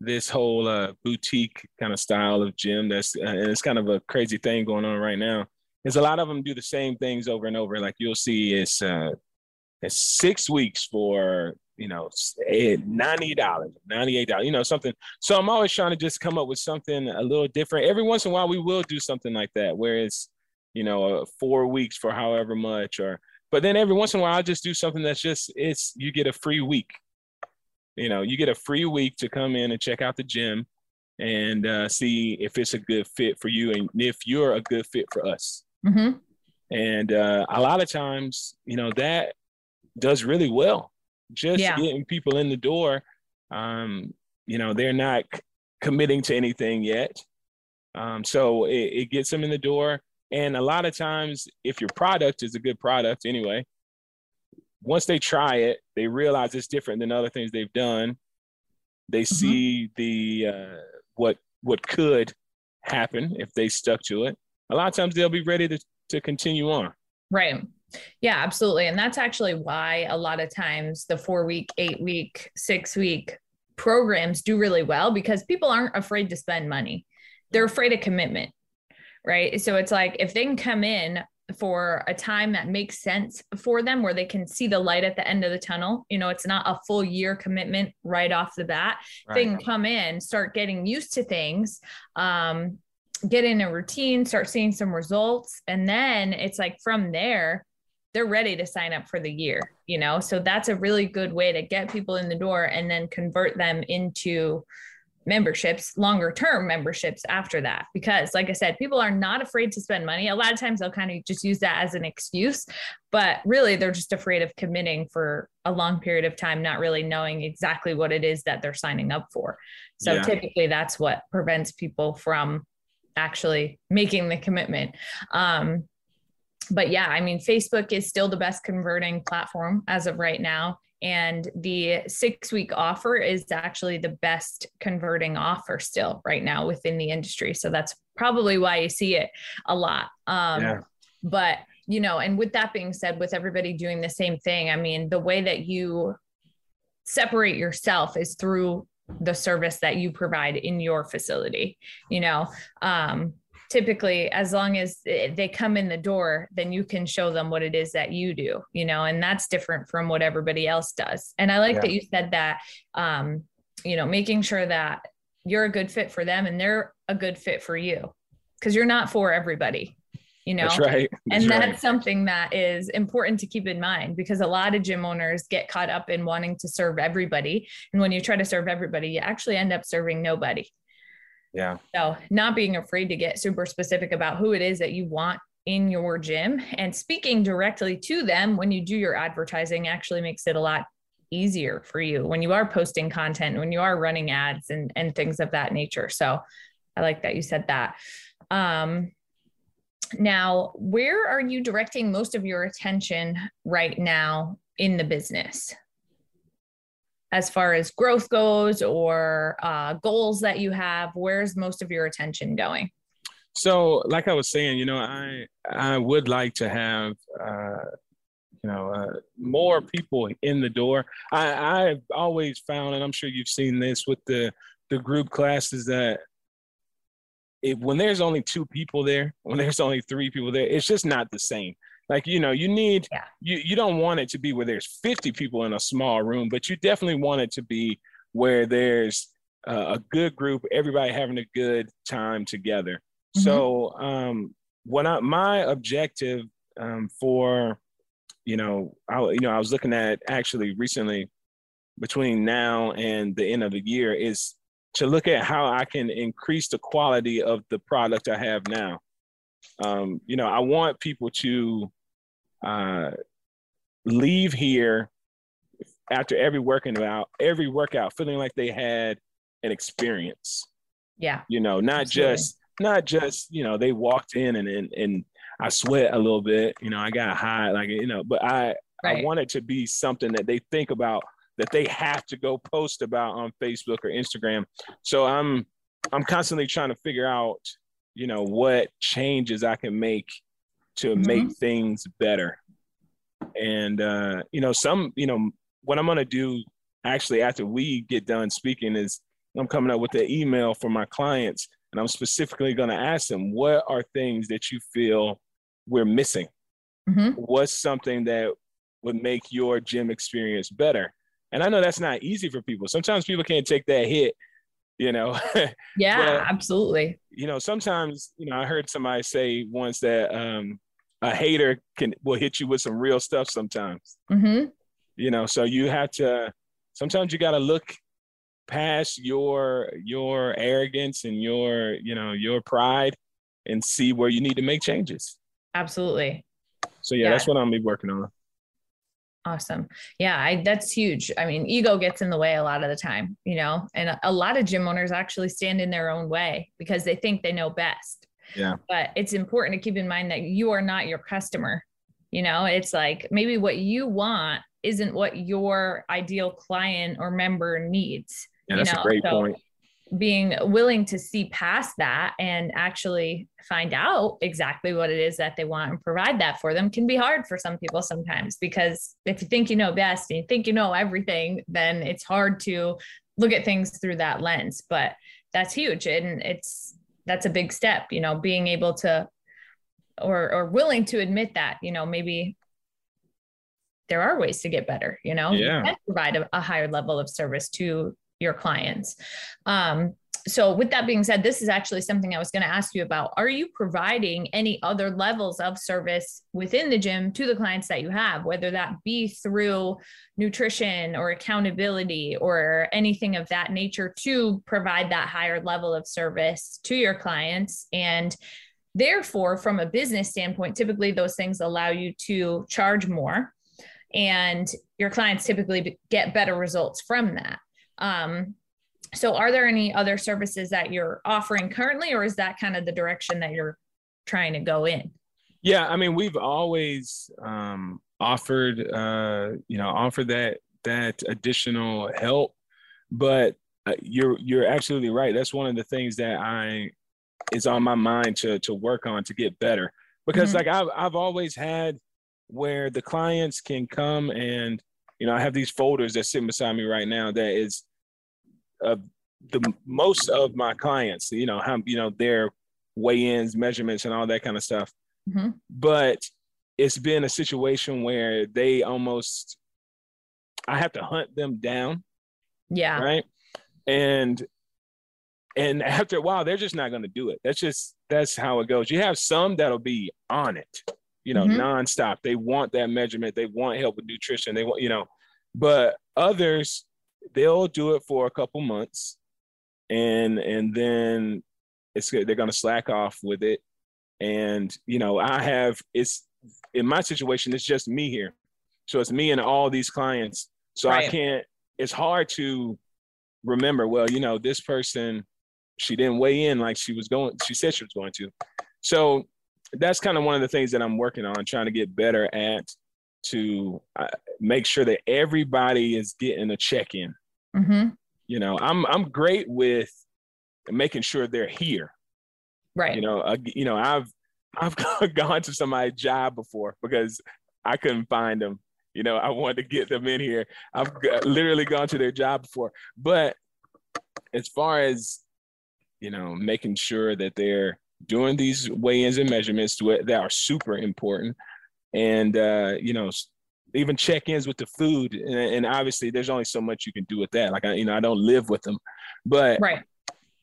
this whole uh, boutique kind of style of gym that's uh, and it's kind of a crazy thing going on right now. Is a lot of them do the same things over and over. Like you'll see it's uh, it's six weeks for you know ninety dollars, ninety eight dollars, you know something. So I'm always trying to just come up with something a little different. Every once in a while we will do something like that where it's you know, uh, four weeks for however much, or but then every once in a while I just do something that's just it's you get a free week. You know, you get a free week to come in and check out the gym and uh, see if it's a good fit for you and if you're a good fit for us. Mm-hmm. And uh, a lot of times, you know, that does really well. Just yeah. getting people in the door. Um, you know, they're not committing to anything yet. Um, so it, it gets them in the door and a lot of times, if your product is a good product anyway, once they try it, they realize it's different than other things they've done. They mm-hmm. see the uh, what what could happen if they stuck to it. A lot of times they'll be ready to to continue on. Right. Yeah, absolutely. And that's actually why a lot of times the four week, eight week, six week programs do really well because people aren't afraid to spend money. They're afraid of commitment. Right. So it's like if they can come in for a time that makes sense for them where they can see the light at the end of the tunnel you know it's not a full year commitment right off the bat right. they can come in start getting used to things um, get in a routine start seeing some results and then it's like from there they're ready to sign up for the year you know so that's a really good way to get people in the door and then convert them into memberships, longer term memberships after that. Because, like I said, people are not afraid to spend money. A lot of times they'll kind of just use that as an excuse, but really they're just afraid of committing for a long period of time, not really knowing exactly what it is that they're signing up for. So, yeah. typically, that's what prevents people from actually making the commitment. Um, but yeah, I mean, Facebook is still the best converting platform as of right now. And the six week offer is actually the best converting offer still right now within the industry. So that's probably why you see it a lot. Um, yeah. But, you know, and with that being said, with everybody doing the same thing, I mean, the way that you separate yourself is through the service that you provide in your facility you know um, typically as long as they come in the door then you can show them what it is that you do you know and that's different from what everybody else does. And i like yeah. that you said that um you know making sure that you're a good fit for them and they're a good fit for you because you're not for everybody you know? That's right. That's and that's something that is important to keep in mind because a lot of gym owners get caught up in wanting to serve everybody. And when you try to serve everybody you actually end up serving nobody yeah. So not being afraid to get super specific about who it is that you want in your gym and speaking directly to them when you do your advertising actually makes it a lot easier for you when you are posting content, when you are running ads and, and things of that nature. So I like that you said that. Um, now, where are you directing most of your attention right now in the business? As far as growth goes or uh, goals that you have where's most of your attention going? So like i was saying you know i i would like to have uh, you know uh, more people in the door. I i've always found and i'm sure you've seen this with the the group classes that if, when there's only two people there when there's only three people there it's just not the same like you know you need yeah. you you don't want it to be where there's 50 people in a small room but you definitely want it to be where there's uh, a good group everybody having a good time together mm-hmm. so um what I, my objective um, for you know I you know I was looking at actually recently between now and the end of the year is to look at how I can increase the quality of the product I have now. Um, you know, I want people to uh, leave here after every working out, every workout, feeling like they had an experience. Yeah. You know, not Absolutely. just not just you know they walked in and and and I sweat a little bit. You know, I got high, like you know, but I right. I want it to be something that they think about that they have to go post about on Facebook or Instagram. So I'm I'm constantly trying to figure out, you know, what changes I can make to mm-hmm. make things better. And uh, you know, some, you know, what I'm gonna do actually after we get done speaking is I'm coming up with an email for my clients and I'm specifically gonna ask them what are things that you feel we're missing? Mm-hmm. What's something that would make your gym experience better? And I know that's not easy for people. Sometimes people can't take that hit you know yeah but, absolutely you know sometimes you know i heard somebody say once that um a hater can will hit you with some real stuff sometimes mm-hmm. you know so you have to sometimes you got to look past your your arrogance and your you know your pride and see where you need to make changes absolutely so yeah, yeah. that's what i'm be working on Awesome. Yeah, I, that's huge. I mean, ego gets in the way a lot of the time, you know, and a, a, lot of gym owners actually stand in their own way because they think they know best. Yeah. But it's important to keep in mind that you are not your customer. You know, it's like maybe what you want isn't what your ideal client or member needs. Yeah, that's you know? a great so, point. being willing to see past that and actually find out exactly what it is that they want and provide that for them can be hard for some people sometimes because if you think you know best and you think you know everything then it's hard to look at things through that lens but that's huge and it's that's a big step you know being able to or or willing to admit that you know maybe there are ways to get better you know yeah. you provide a, a, higher level of service to your clients um, so with that being said this is actually something i was going to ask you about. Are you providing any other levels of service within the gym to the clients that you have whether that be through nutrition or accountability or anything of that nature to provide that higher level of service to your clients? And therefore from a business standpoint typically those things allow you to charge more and your clients typically get better results from that. Um, so are there any other services that you're offering currently or is that kind of the direction that you're trying to go in? Yeah i mean we've always um, offered uh, you know offered that that additional help but uh, you're you're absolutely right. That's one of the things that i is on my mind to to work on to get better. Because mm-hmm. like I've, I've always had where the clients can come and you know i have these folders that sit beside me right now that is uh, the most of my clients you know how you know their weigh-ins measurements and all that kind of stuff mm-hmm. but it's been a situation where they almost i have to hunt them down yeah right and and after a while they're just not going to do it that's just that's how it goes you have some that'll be on it you know, mm-hmm. nonstop. They want that measurement. They want help with nutrition. They want, you know, but others, they'll do it for a couple months and and then it's they're gonna slack off with it. And you know, I have it's in my situation, it's just me here. So it's me and all these clients. So right. I can't, it's hard to remember, well, you know, this person, she didn't weigh in like she was going, she said she was going to. So that's kind of one of the things that I'm working on, trying to get better at to uh, make sure that everybody is getting a check in. Mm-hmm. You know, I'm I'm great with making sure they're here. Right. You know, uh, you know, I've I've gone to somebody's job before because I couldn't find them. You know, I wanted to get them in here. I've literally gone to their job before, but as far as you know, making sure that they're doing these weigh-ins and measurements that are super important and uh, you know even check-ins with the food and, and, obviously there's only so much you can do with that. Like I, you know i don't live with them but right.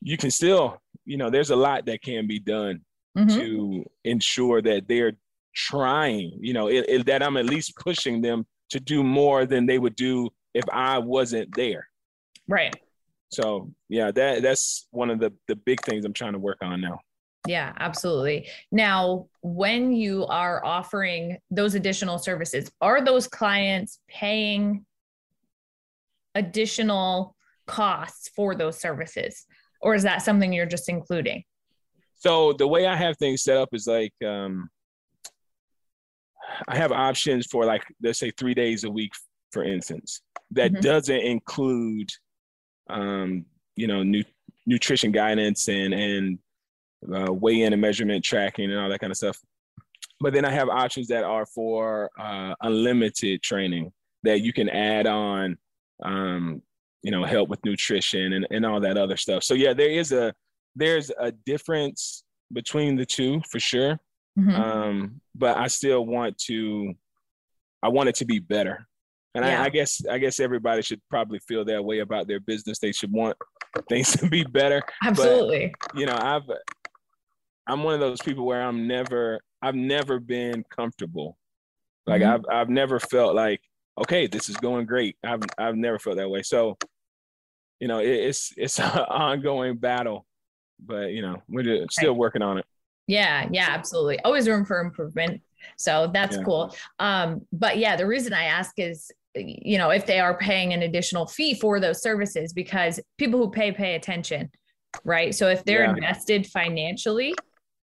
you can still you know there's a lot that can be done mm-hmm. to ensure that they're trying you know it, it, that i'm at least pushing them to do more than they would do if i wasn't there. Right. So yeah that that's one of the the big things i'm trying to work on now yeah, absolutely. Now, when you are offering those additional services, are those clients paying additional costs for those services? Or is that something you're just including? So, the way I have things set up is like, um, I have options for like, let's say three days a week, for instance, that mm-hmm. doesn't include, um, you know, nu- nutrition guidance and, and uh, weigh in and measurement tracking and all that kind of stuff. But then I have options that are for uh, unlimited training that you can add on, um, you know, help with nutrition and, and all that other stuff. So yeah, there is a there's a difference between the two for sure. Mm-hmm. Um, but I still want to I want it to be better. And yeah. I, I guess I guess everybody should probably feel that way about their business. They should want things to be better. Absolutely. But, you know, I've I'm one of those people where I'm never I've never been comfortable. Like mm-hmm. I've I've never felt like okay, this is going great. I've I've never felt that way. So, you know, it, it's it's an ongoing battle, but you know, we're still working on it. Yeah, yeah, absolutely. Always room for improvement. So that's yeah. cool. Um, but yeah, the reason I ask is you know if they are paying an additional fee for those services because people who pay pay attention right so if they're yeah. invested financially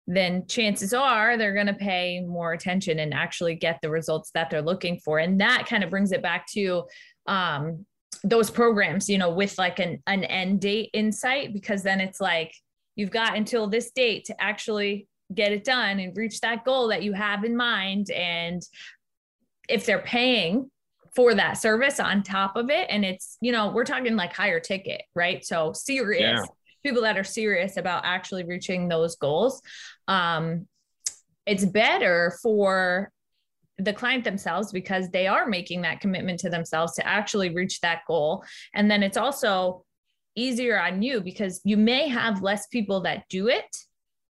then chances are they're going to pay more attention and actually get the results that they're looking for. And that kind of brings it back to um, those programs, you know, with like an, an end date insight, because then it's like you've got until this date to actually get it done and reach that goal that you have in mind. And if they're paying for that service on top of it, and it's, you know, we're talking like higher ticket, right? So serious yeah. people that are serious about actually reaching those goals. Um, it's better for the client themselves because they are making that commitment to themselves to actually reach that goal. And then it's also easier on you because you may have less people that do it,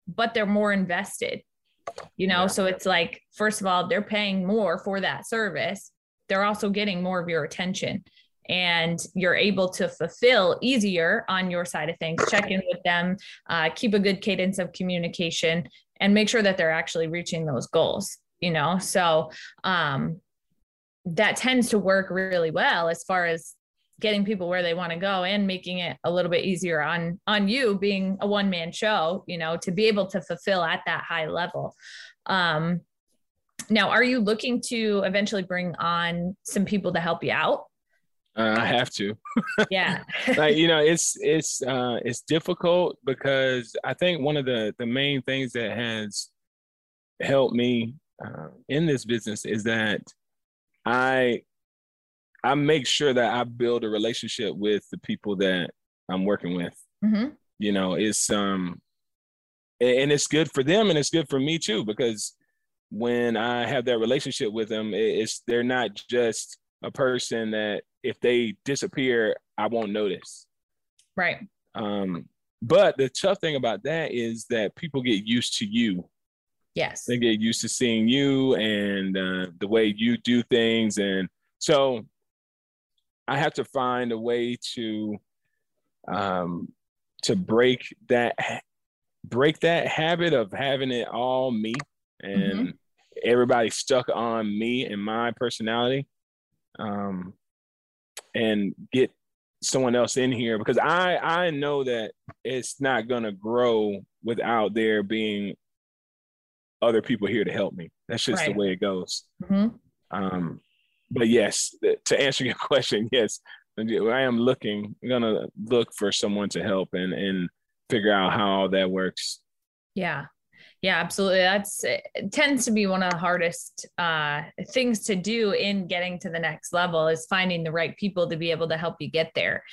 but they're more invested. You know, yeah. so it's like, first of all, they're paying more for that service. They're also getting more of your attention and you're able to fulfill easier on your side of things. Check in with them, uh, keep a good cadence of communication, and make sure that they're actually reaching those goals you know so um that tends to work really well as far as getting people where they want to go and making it a little bit easier on on you being a one man show you know to be able to fulfill at that high level um now are you looking to eventually bring on some people to help you out uh, I have to. Yeah. like you know, it's it's uh, it's difficult because I think one of the the main things that has helped me uh, in this business is that I I make sure that I build a relationship with the people that I'm working with. Mm-hmm. You know, it's um, and it's good for them and it's good for me too because when I have that relationship with them, it's they're not just a person that if they disappear, I won't notice. Right. Um, but the tough thing about that is that people get used to you Yes. They get used to seeing you and uh, the way you do things. And so I have to find a way to um, to break that break that habit of having it all me and mm-hmm. everybody stuck on me and my personality um, and get someone else in here because I I know that it's not gonna grow without there being other people here to help me. That's just right. the way it goes. Mm-hmm. Um, but yes, to answer your question, yes, I am looking, I'm gonna look for someone to help and and figure out how all that works. Yeah. Yeah, absolutely. That's tends to be one of the hardest uh, things to do in getting to the next level is finding the right people to be able to help you get there.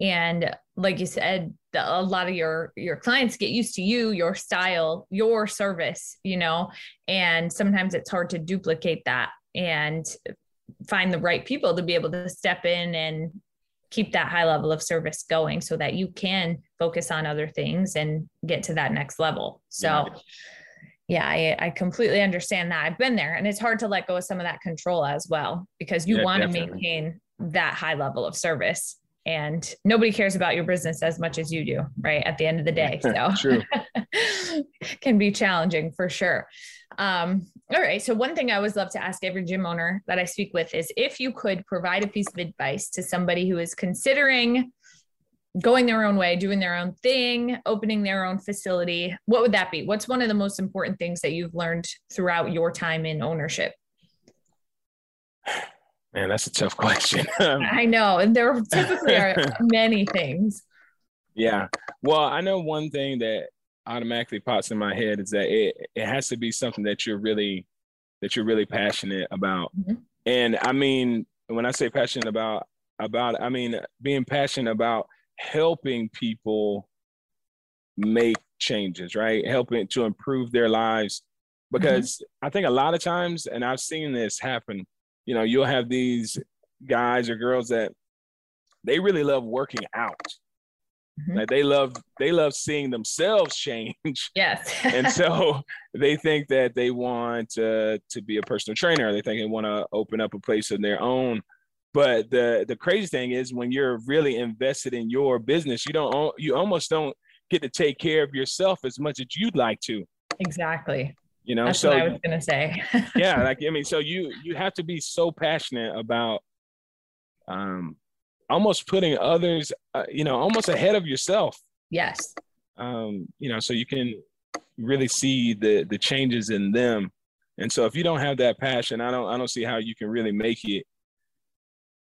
And like you said, a lot of your your clients get used to you, your style, your service, you know, and sometimes it's hard to duplicate that and find the right people to be able to step in and keep that high level of service going so that you can focus on other things and get to that next level. So yeah yeah, I, I completely understand that. I've been there and it's hard to let go of some of that control as well because you yeah, want to maintain that high level of service and nobody cares about your business as much as you do, right? At the end of the day. So can be challenging for sure. Um, all right. So one thing I always love to ask every gym owner that I speak with is if you could provide a piece of advice to somebody who is considering going their own way, doing their own thing, opening their own facility, what would that be? What's one of the most important things that you've learned throughout your time in ownership? Man, that's a tough question. I know. And there typically are many things. Yeah. Well, I know one thing that automatically pops in my head is that it, it has to be something that you're really that you're really passionate about. Mm-hmm. And I mean, when I say passionate about about I mean being passionate about helping people make changes, right? Helping to improve their lives. Because mm-hmm. I think a lot of times, and I've seen this happen, you know, you'll have these guys or girls that they really love working out. Mm-hmm. Like they love they love seeing themselves change. Yes. and so they think that they want uh, to be a personal trainer. They think they want to open up a place of their own. But the the crazy thing is when you're really invested in your business, you don't you almost don't get to take care of yourself as much as you'd like to. Exactly. You know, That's so what I was gonna say. yeah, like I mean, so you you have to be so passionate about um almost putting others uh, you know almost ahead of yourself yes um you know so you can really see the the changes in them and so if you don't have that passion i don't i don't see how you can really make it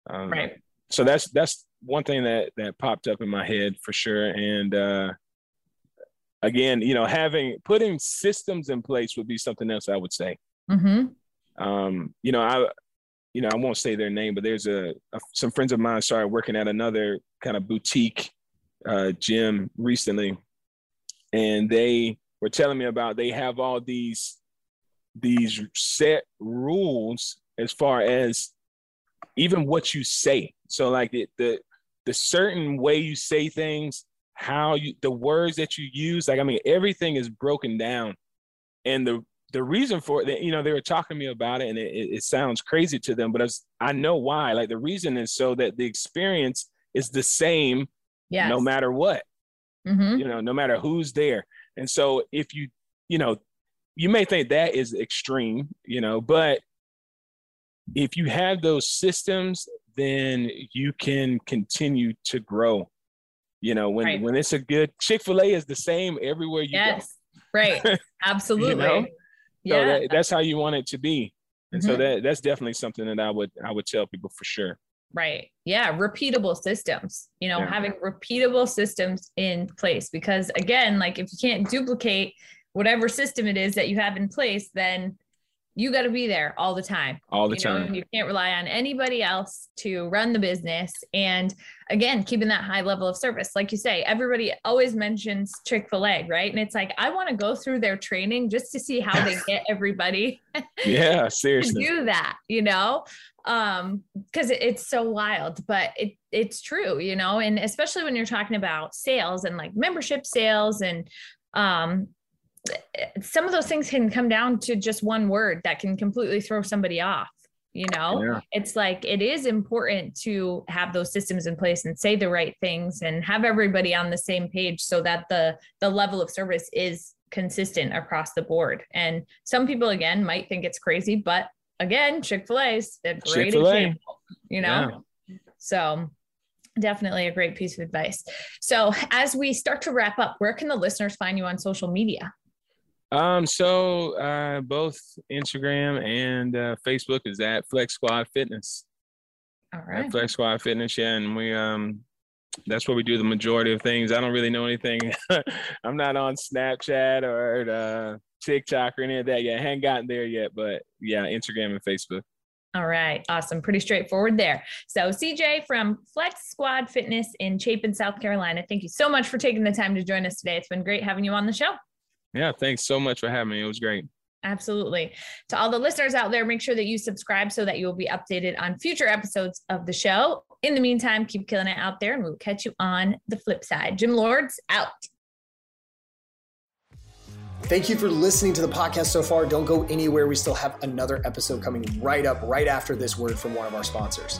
um, right. so that's that's one thing that that popped up in my head for sure. And uh, again, you know, having putting systems in place would be something else I would say. Mm-hmm. Um, you know, I you know I won't say their name, but there's a, a some friends of mine started working at another kind of boutique uh, gym recently, and they were telling me about they have all these these set rules as far as even what you say. So like the the, the certain way you say things, how you the words that you use, like I mean everything is broken down. And the the reason for it, you know, they were talking to me about it, and it, it sounds crazy to them, but was, I know why. Like the reason is so that the experience is the same, yes. no matter what. Mm-hmm. You know, no matter who's there. And so if you, you know, you may think that is extreme, you know, but if you have those systems, then you can continue to grow. You know, when right. when it's a good Chick Fil A is the same everywhere you yes. go. Right. Absolutely. you know? Yeah. So that, that's how you want it to be. And mm-hmm. so that that's definitely something that I would I would tell people for sure. Right. Yeah. Repeatable systems, you know, yeah. having repeatable systems in place. Because again, like if you can't duplicate whatever system it is that you have in place, then you got to be there all the time. All the you time. Know, you can't rely on anybody else to run the business. And again, keeping that high level of service. Like you say, everybody always mentions Chick fil A, right? And it's like, I want to go through their training just to see how they get everybody. yeah, seriously. do that, you know? Um, because it, it's so wild, but it it's true, you know, and especially when you're talking about sales and like membership sales and um some of those things can come down to just one word that can completely throw somebody off you know yeah. it's like it is important to have those systems in place and say the right things and have everybody on the same page so that the the level of service is consistent across the board and some people again might think it's crazy but again chick-fil-a is a great Chick-fil-A. example you know yeah. so definitely a great piece of advice so as we start to wrap up where can the listeners find you on social media um, so uh, both Instagram and uh, Facebook is at Flex Squad Fitness. All right. At Flex Squad Fitness, yeah, and we um, that's where we do the majority of things. I don't really know anything. I'm not on Snapchat or uh, TikTok or any of that yet. I haven't gotten there yet, but yeah, Instagram and Facebook. All right, awesome. Pretty straightforward there. So, CJ from Flex Squad Fitness in Chapin, South Carolina, thank you so much for taking the time to join us today. It's been great having you on the show. Yeah, thanks so much for having me. It was great. Absolutely. To all the listeners out there, make sure that you subscribe so that you will be updated on future episodes of the show. In the meantime, keep killing it out there and we'll catch you on the flip side. Gym Lords out. Thank you for listening to the podcast so far. Don't go anywhere. We still have another episode coming right up, right after this word from one of our sponsors.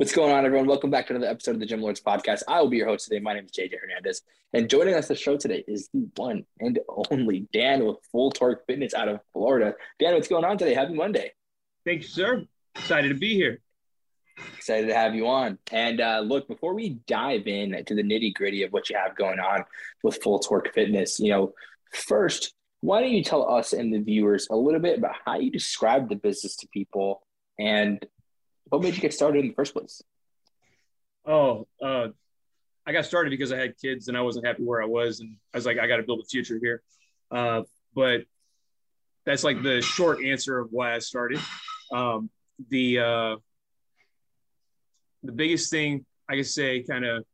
What's going on, everyone? Welcome back to another episode of the Gym Lords podcast. I will be your host today. My name is JJ Hernandez, and joining us the show today is the one and only Dan with Full Torque Fitness out of Florida. Dan, what's going on today? Happy Monday. Thank you, sir. Excited to be here. Excited to have you on. And uh, look, before we dive in to the nitty gritty of what you have going on with Full Torque Fitness, you know, first, why don't you tell us and the viewers a little bit about how you describe the business to people and what made you get started in the first place? Oh, uh, I got started because I had kids and I wasn't happy where I was, and I was like, I got to build a future here. Uh, but that's like the short answer of why I started. Um, the uh, the biggest thing I can say kind of.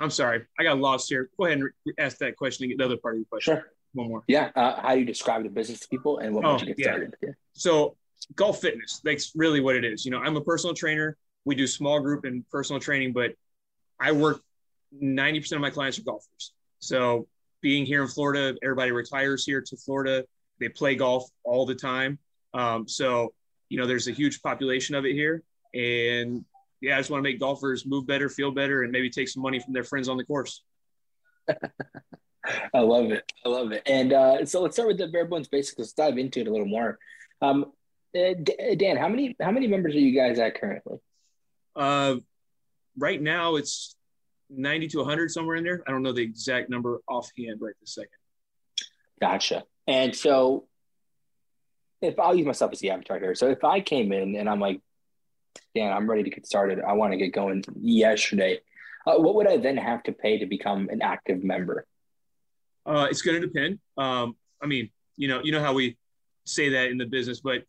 I'm sorry, I got lost here. Go ahead and ask that question and get the other part of your question. Sure. One more. Yeah. Uh, how do you describe the business to people and what Oh, made you get yeah. started? Yeah. So golf fitness, that's really what it is. You know, I'm a personal trainer. We do small group and personal training, but I work 90% of my clients are golfers. So being here in Florida, everybody retires here to Florida. They play golf all the time. Um, so, you know, there's a huge population of it here. And yeah, I just want to make golfers move better, feel better, and maybe take some money from their friends on the course. I love it. I love it. And uh, so let's start with the bare bones basics. Let's dive into it a little more. Um, uh, D- Dan, how many how many members are you guys at currently? Uh, right now, it's 90 to 100 somewhere in there. I don't know the exact number offhand right this second. Gotcha. And so, if I'll use myself as the avatar here. So if I came in and I'm like, Dan, I'm ready to get started. I want to get going yesterday. Uh, what would I then have to pay to become an active member? Uh, it's going to depend. Um, I mean, you know, you know how we say that in the business, but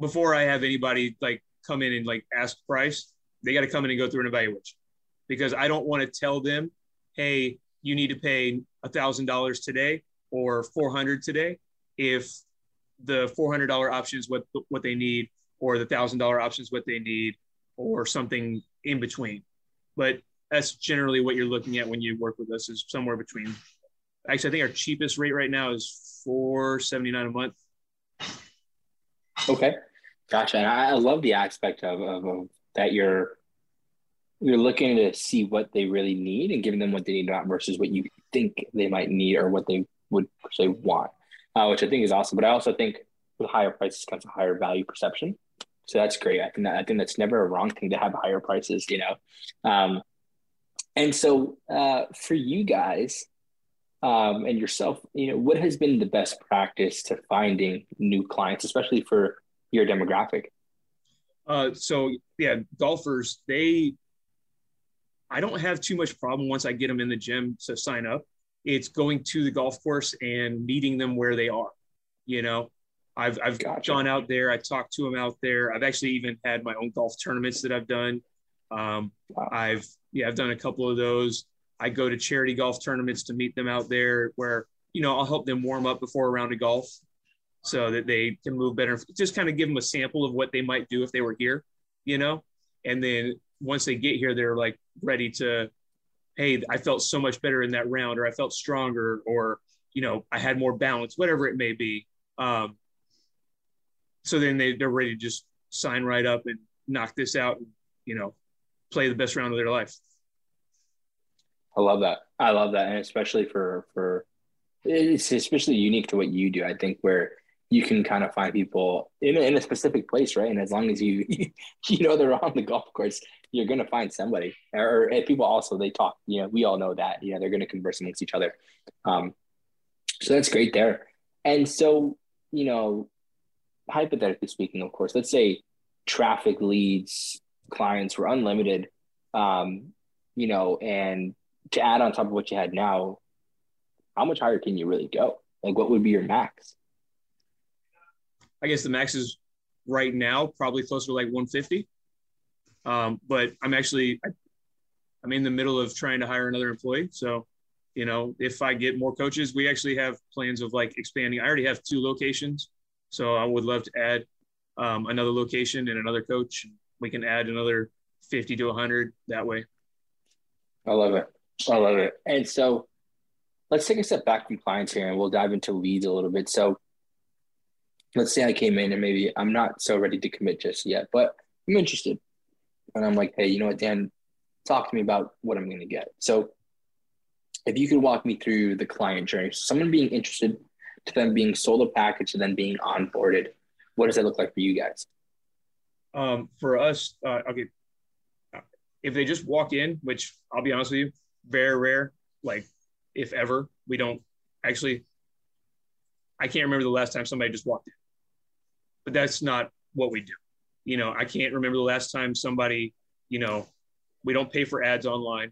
before I have anybody like come in and like ask price, they got to come in and go through an evaluation because I don't want to tell them, hey, you need to pay a thousand dollars today or four hundred today if the four hundred dollar option is what what they need or the thousand dollar option is what they need or something in between. But that's generally what you're looking at when you work with us is somewhere between actually I think our cheapest rate right now is four seventy nine a month. Okay, gotcha. And I, love the aspect of, of, of that you're you're looking to see what they really need and giving them what they need, not versus what you think they might need or what they would se want, uh, which I think is awesome. But I also think with higher prices comes a higher value perception. So that's great. I think that, I think that's never a wrong thing to have higher prices, you know. Um, and so uh, for you guys um, and yourself, you know, what has been the best practice to finding new clients, especially for your demographic? Uh, so yeah, golfers they. I don't have too much problem once I get them in the gym to sign up. It's going to the golf course and meeting them where they are. You know, I've I've Gotcha. gone out there. I talked to them out there. I've actually even had my own golf tournaments that I've done. Um, Wow. I've yeah, I've done a couple of those. I go to charity golf tournaments to meet them out there, where you know I'll help them warm up before a round of golf, so that they can move better. Just kind of give them a sample of what they might do if they were here, you know. And then once they get here, they're like ready to, hey, I felt so much better in that round, or I felt stronger, or you know, I had more balance, whatever it may be. Um, so then they they're ready to just sign right up and knock this out, and you know, play the best round of their life. I love that. I love that, and especially for for it's especially unique to what you do. I think where you can kind of find people in a, in a specific place, right? And as long as you you know they're on the golf course, you're gonna find somebody. Or, and people also they talk. You know, we all know that. You know, they're gonna converse amongst each other. Um, so that's great there. And so you know, hypothetically speaking, of course, let's say traffic leads clients were unlimited. Um, you know, and to add on top of what you had now, how much higher can you really go? Like, what would be your max? I guess the max is right now probably closer to like 150. Um, but I'm actually I'm in the middle of trying to hire another employee. So, you know, if I get more coaches, we actually have plans of like expanding. I already have two locations, so I would love to add um, another location and another coach. We can add another 50 to 100 that way. I love it. I love it. And so let's take a step back from clients here and we'll dive into leads a little bit. So let's say I came in and maybe I'm not so ready to commit just yet, but I'm interested. And I'm like, hey, you know what, Dan, talk to me about what I'm going to get. So if you could walk me through the client journey, someone being interested to them being sold a package to then being onboarded, what does that look like for you guys? Um, for us, uh, okay, if they just walk in, which I'll be honest with you, very rare, like if ever, we don't actually. I can't remember the last time somebody just walked in, but that's not what we do. You know, I can't remember the last time somebody, you know, we don't pay for ads online.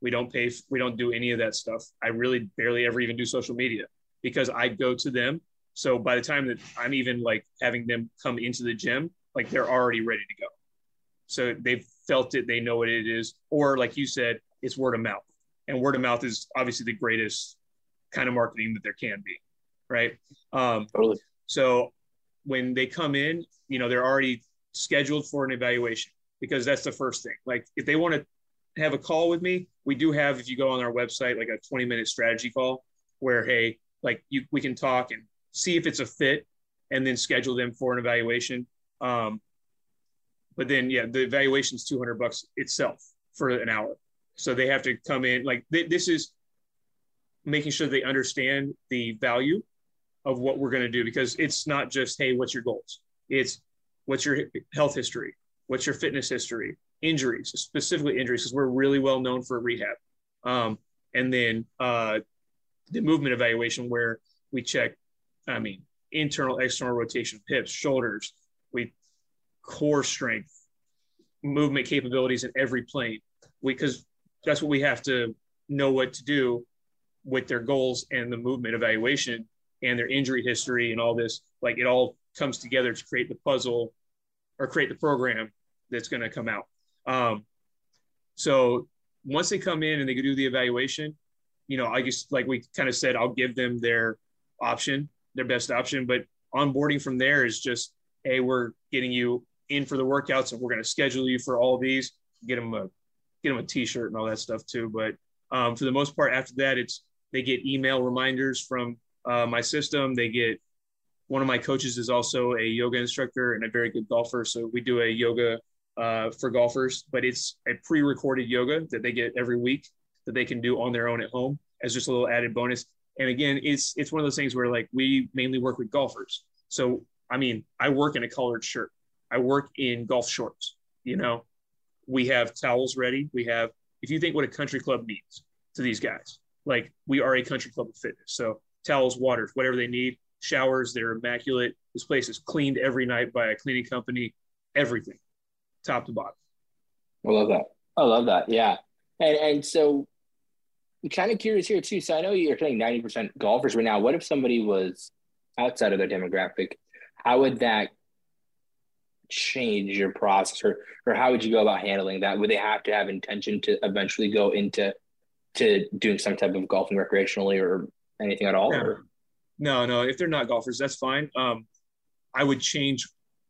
We don't pay, we don't do any of that stuff. I really barely ever even do social media because I go to them. So by the time that I'm even like having them come into the gym, like they're already ready to go. So they've felt it, they know what it is. Or like you said, it's word of mouth. And word of mouth is obviously the greatest kind of marketing that there can be. Right. Um, totally. So when they come in, you know, they're already scheduled for an evaluation because that's the first thing. Like if they want to have a call with me, we do have, if you go on our website, like a 20 minute strategy call where, hey, like you, we can talk and see if it's a fit and then schedule them for an evaluation. Um, but then, yeah, the evaluation is 200 bucks itself for an hour. So they have to come in like th- this is making sure they understand the value of what we're going to do because it's not just, Hey, what's your goals? It's what's your health history? What's your fitness history? Injuries, specifically injuries, because we're really well known for rehab. Um, and then uh, the movement evaluation where we check, I mean, internal, external rotation, hips, shoulders, we core strength, movement capabilities in every plane. Because that's what we have to know what to do with their goals and the movement evaluation and their injury history and all this. Like it all comes together to create the puzzle or create the program that's going to come out. Um, so once they come in and they do the evaluation, you know, I just like we kind of said, I'll give them their option, their best option. But onboarding from there is just, hey, we're getting you in for the workouts, and we're going to schedule you for all these. Get them a get them a T-shirt and all that stuff too. But um, for the most part, after that, it's they get email reminders from uh, my system. They get one of my coaches is also a yoga instructor and a very good golfer. So we do a yoga uh, for golfers, but it's a pre-recorded yoga that they get every week that they can do on their own at home as just a little added bonus. And again, it's it's one of those things where like we mainly work with golfers. So I mean, I work in a colored shirt. I work in golf shorts. You know, we have towels ready. We have if you think what a country club means to these guys, like we are a country club of fitness. So towels, waters, whatever they need, showers, they're immaculate. This place is cleaned every night by a cleaning company, everything, top to bottom. I love that. I love that. Yeah. And and so I'm kind of curious here too. So I know you're saying 90% golfers right now. What if somebody was outside of their demographic? How would that change your process or or how would you go about handling that? Would they have to have intention to eventually go into to doing some type of golfing recreationally or anything at all? Yeah. No, no. If they're not golfers, that's fine. Um, I would change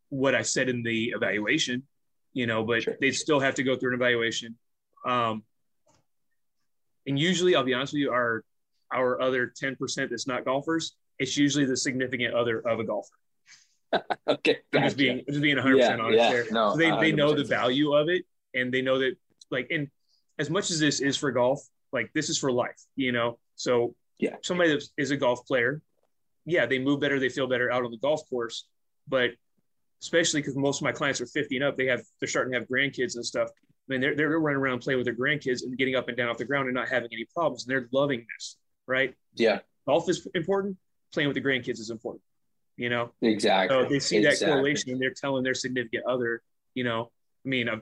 what I said in the evaluation, you know, but sure. they'd still have to go through an evaluation. Um, and usually, I'll be honest with you, our our other ten percent that's not golfers, it's usually the significant other of a golfer. okay, gotcha. just being just being 100 percent honest yeah. there. No, so they they know the value of it, and they know that like, and as much as this is for golf, like this is for life, you know. So yeah, somebody that is a golf player, yeah, they move better, they feel better out on the golf course, but especially because most of my clients are 50 and up, they have they're starting to have grandkids and stuff. I mean, they're, they're running around playing with their grandkids and getting up and down off the ground and not having any problems. And they're loving this, right? Yeah. Golf is important. Playing with the grandkids is important, you know? Exactly. So they see exactly. that correlation and they're telling their significant other, you know, I mean, I'm,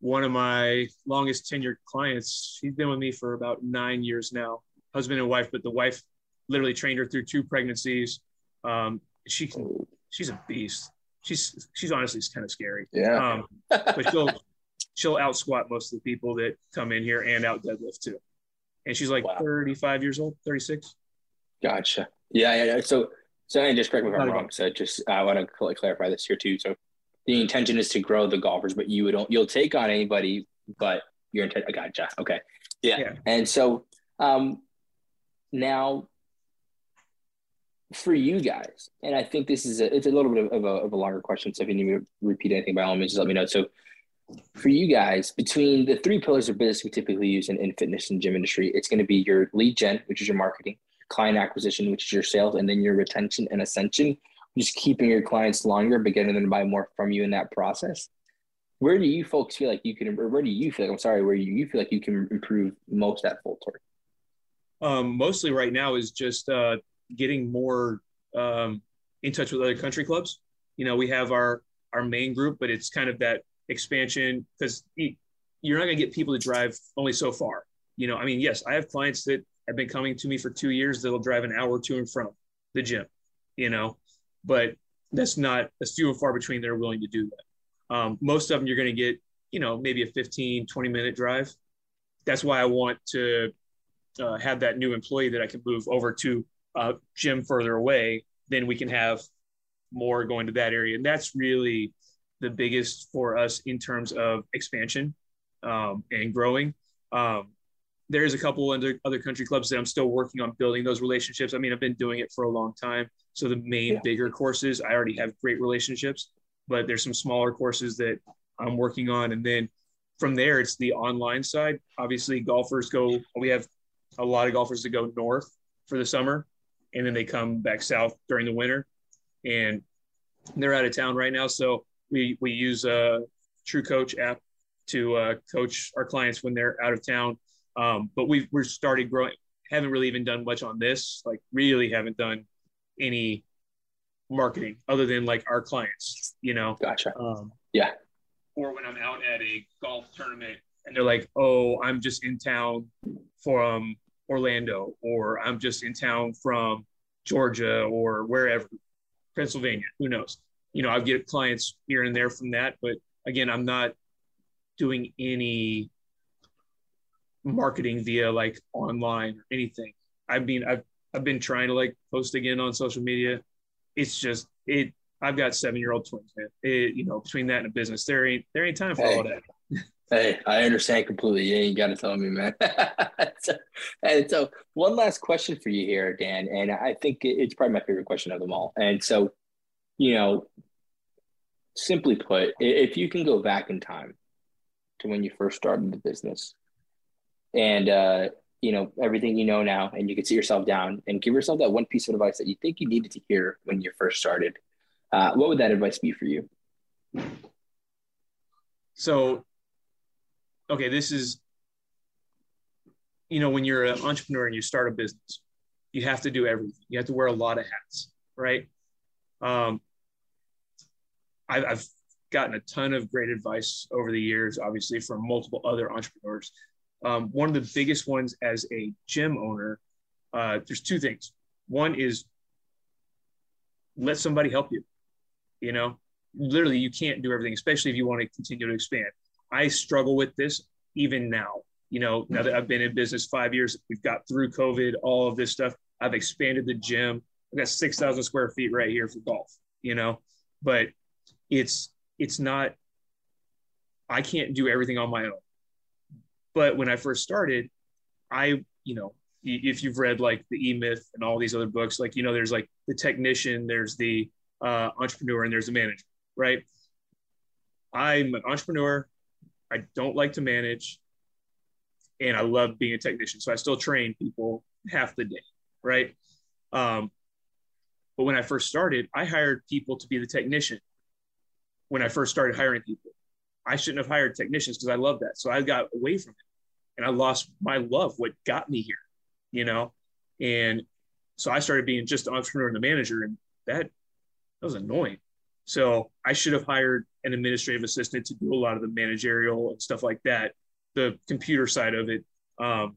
one of my longest tenured clients, she's been with me for about nine years now, husband and wife, but the wife literally trained her through two pregnancies. Um, she can, she's a beast. She's, she's honestly kind of scary. Yeah. Um, but she'll, she'll out squat most of the people that come in here and out deadlift too. And she's like wow. 35 years old, 36. Gotcha. Yeah, yeah, yeah. So, so and just correct me if I'm wrong. So, just I want to clarify this here too. So, the intention is to grow the golfers, but you don't you'll take on anybody, but your intent. I gotcha. Okay. Yeah. yeah. And so, um, now for you guys, and I think this is a, it's a little bit of a, of a longer question. So if you need me to repeat anything, by all means, just let me know. So for you guys, between the three pillars of business we typically use in, in fitness and gym industry, it's going to be your lead gen, which is your marketing, client acquisition, which is your sales, and then your retention and ascension, just keeping your clients longer, but getting them to buy more from you in that process. Where do you folks feel like you can, or where do you feel like, I'm sorry, where you, you feel like you can improve most at Full Torque? Um, mostly right now is just uh, getting more um, in touch with other country clubs. You know, we have our our main group, but it's kind of that expansion because you're not going to get people to drive only so far. You know, I mean, yes, I have clients that have been coming to me for two years that'll drive an hour to and from the gym, you know, but that's not that's few and far between that are willing to do that. Um, most of them you're going to get you know, maybe a 15, 20 minute drive. That's why I want to uh, have that new employee that I can move over to a gym further away. Then we can have more going to that area. And that's really the biggest for us in terms of expansion um, and growing. Um, there's a couple other other country clubs that I'm still working on building those relationships. I mean, I've been doing it for a long time. So the main yeah. bigger courses, I already have great relationships, but there's some smaller courses that I'm working on. And then from there, it's the online side. Obviously, golfers go, we have a lot of golfers that go north for the summer and then they come back south during the winter. And they're out of town right now. So we, we use a True Coach app to uh, coach our clients when they're out of town um, but we've we're started growing. Haven't really even done much on this. Like really haven't done any marketing other than like our clients. You know. Gotcha. Um, yeah. Or when I'm out at a golf tournament and they're like, "Oh, I'm just in town from Orlando," or "I'm just in town from Georgia," or wherever, Pennsylvania. Who knows? You know, I get clients here and there from that, but again, I'm not doing any marketing via like online or anything. I mean, I've I've been trying to like post again on social media. It's just it. I've got seven year old twins, man. It, you know, between that and a business, there ain't there ain't time for hey, all that. Hey, I understand completely. You ain't got to tell me, man. so, and so, one last question for you here, Dan, and I think it's probably my favorite question of them all. And so, you know, simply put, if you can go back in time to when you first started the business, and uh, you know everything you know now, and you can sit yourself down and give yourself that one piece of advice that you think you needed to hear when you first started. Uh, what would that advice be for you? So, okay, this is, you know, when you're an entrepreneur and you start a business, you have to do everything. You have to wear a lot of hats, right? Um, I've, I've gotten a ton of great advice over the years, obviously from multiple other entrepreneurs. Um, one of the biggest ones as a gym owner, uh, there's two things. One is let somebody help you. You know, literally, you can't do everything, especially if you want to continue to expand. I struggle with this even now. You know, now that I've been in business five years, we've got through COVID, all of this stuff. I've expanded the gym. I've got 6,000 square feet right here for golf, you know, but it's, it's not, I can't do everything on my own. But when I first started, I, you know, if you've read like the E Myth and all these other books, like, you know, there's like the technician, there's the uh, entrepreneur, and there's the manager, right? I'm an entrepreneur. I don't like to manage, and I love being a technician. So I still train people half the day, right? Um, but when I first started, I hired people to be the technician. When I first started hiring people, I shouldn't have hired technicians because I love that. So I got away from it and I lost my love, what got me here, you know? And so I started being just an entrepreneur and the manager, and that, that was annoying. So I should have hired an administrative assistant to do a lot of the managerial and stuff like that, the computer side of it, um,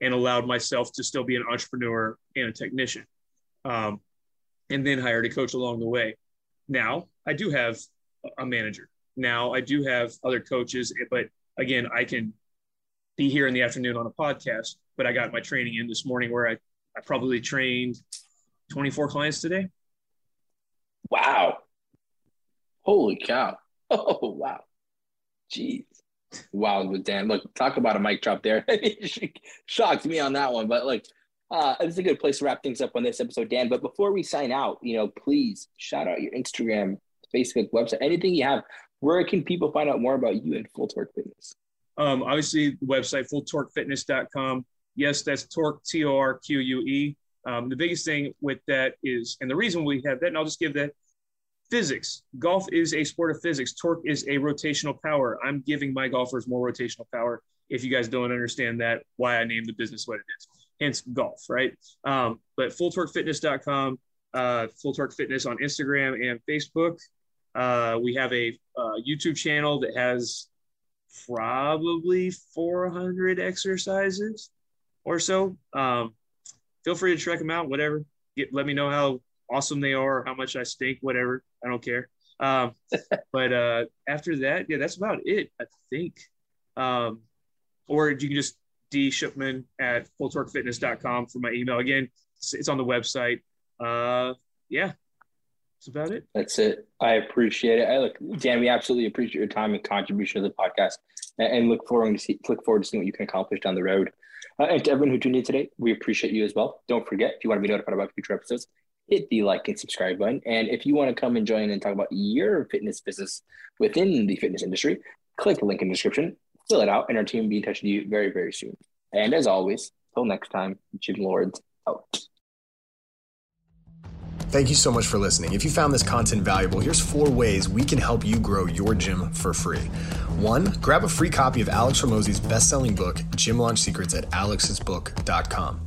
and allowed myself to still be an entrepreneur and a technician. Um, and then hired a coach along the way. Now I do have a manager. Now I do have other coaches, but again, I can be here in the afternoon on a podcast, but I got my training in this morning where I, I probably trained 24 clients today. Wow. Holy cow. Oh, wow. Jeez. Wow, with Dan. Look, talk about a mic drop there. she shocked me on that one, but like, uh, it's a good place to wrap things up on this episode, Dan. But before we sign out, you know, please shout out your Instagram, Facebook, website, anything you have. Where can people find out more about you and Full Torque Fitness? Um, obviously, the website fulltorquefitness.com. Yes, that's torque, T O R Q U E. Um, the biggest thing with that is, and the reason we have that, and I'll just give that physics. Golf is a sport of physics. Torque is a rotational power. I'm giving my golfers more rotational power. If you guys don't understand that, why I named the business what it is, hence golf, right? Um, but fulltorquefitness.com, uh, Full Torque Fitness on Instagram and Facebook. Uh, we have a uh, YouTube channel that has probably 400 exercises or so. Um, feel free to check them out, whatever. Get, let me know how awesome they are, how much I stink, whatever. I don't care. Um, but uh, after that, yeah, that's about it, I think. Um, or you can just D Shipman at fulltorquefitness.com for my email. Again, it's, on the website. Uh, yeah, that's about it. That's it. I appreciate it. I look, Dan, we absolutely appreciate your time and contribution to the podcast and, and look forward to see, look forward to seeing what you can accomplish down the road. Uh, and to everyone who tuned in today, we appreciate you as well. Don't forget, if you want to be notified about future episodes, hit the like and subscribe button. And if you want to come and join and talk about your fitness business within the fitness industry, click the link in the description, fill it out, and our team will be in touch with you very, very soon. And as always, till next time, Gym Lords out. Thank you so much for listening. If you found this content valuable, here's four ways we can help you grow your gym for free. One, grab a free copy of Alex Hormozi's best-selling book, Gym Launch Secrets at alexsbook.com.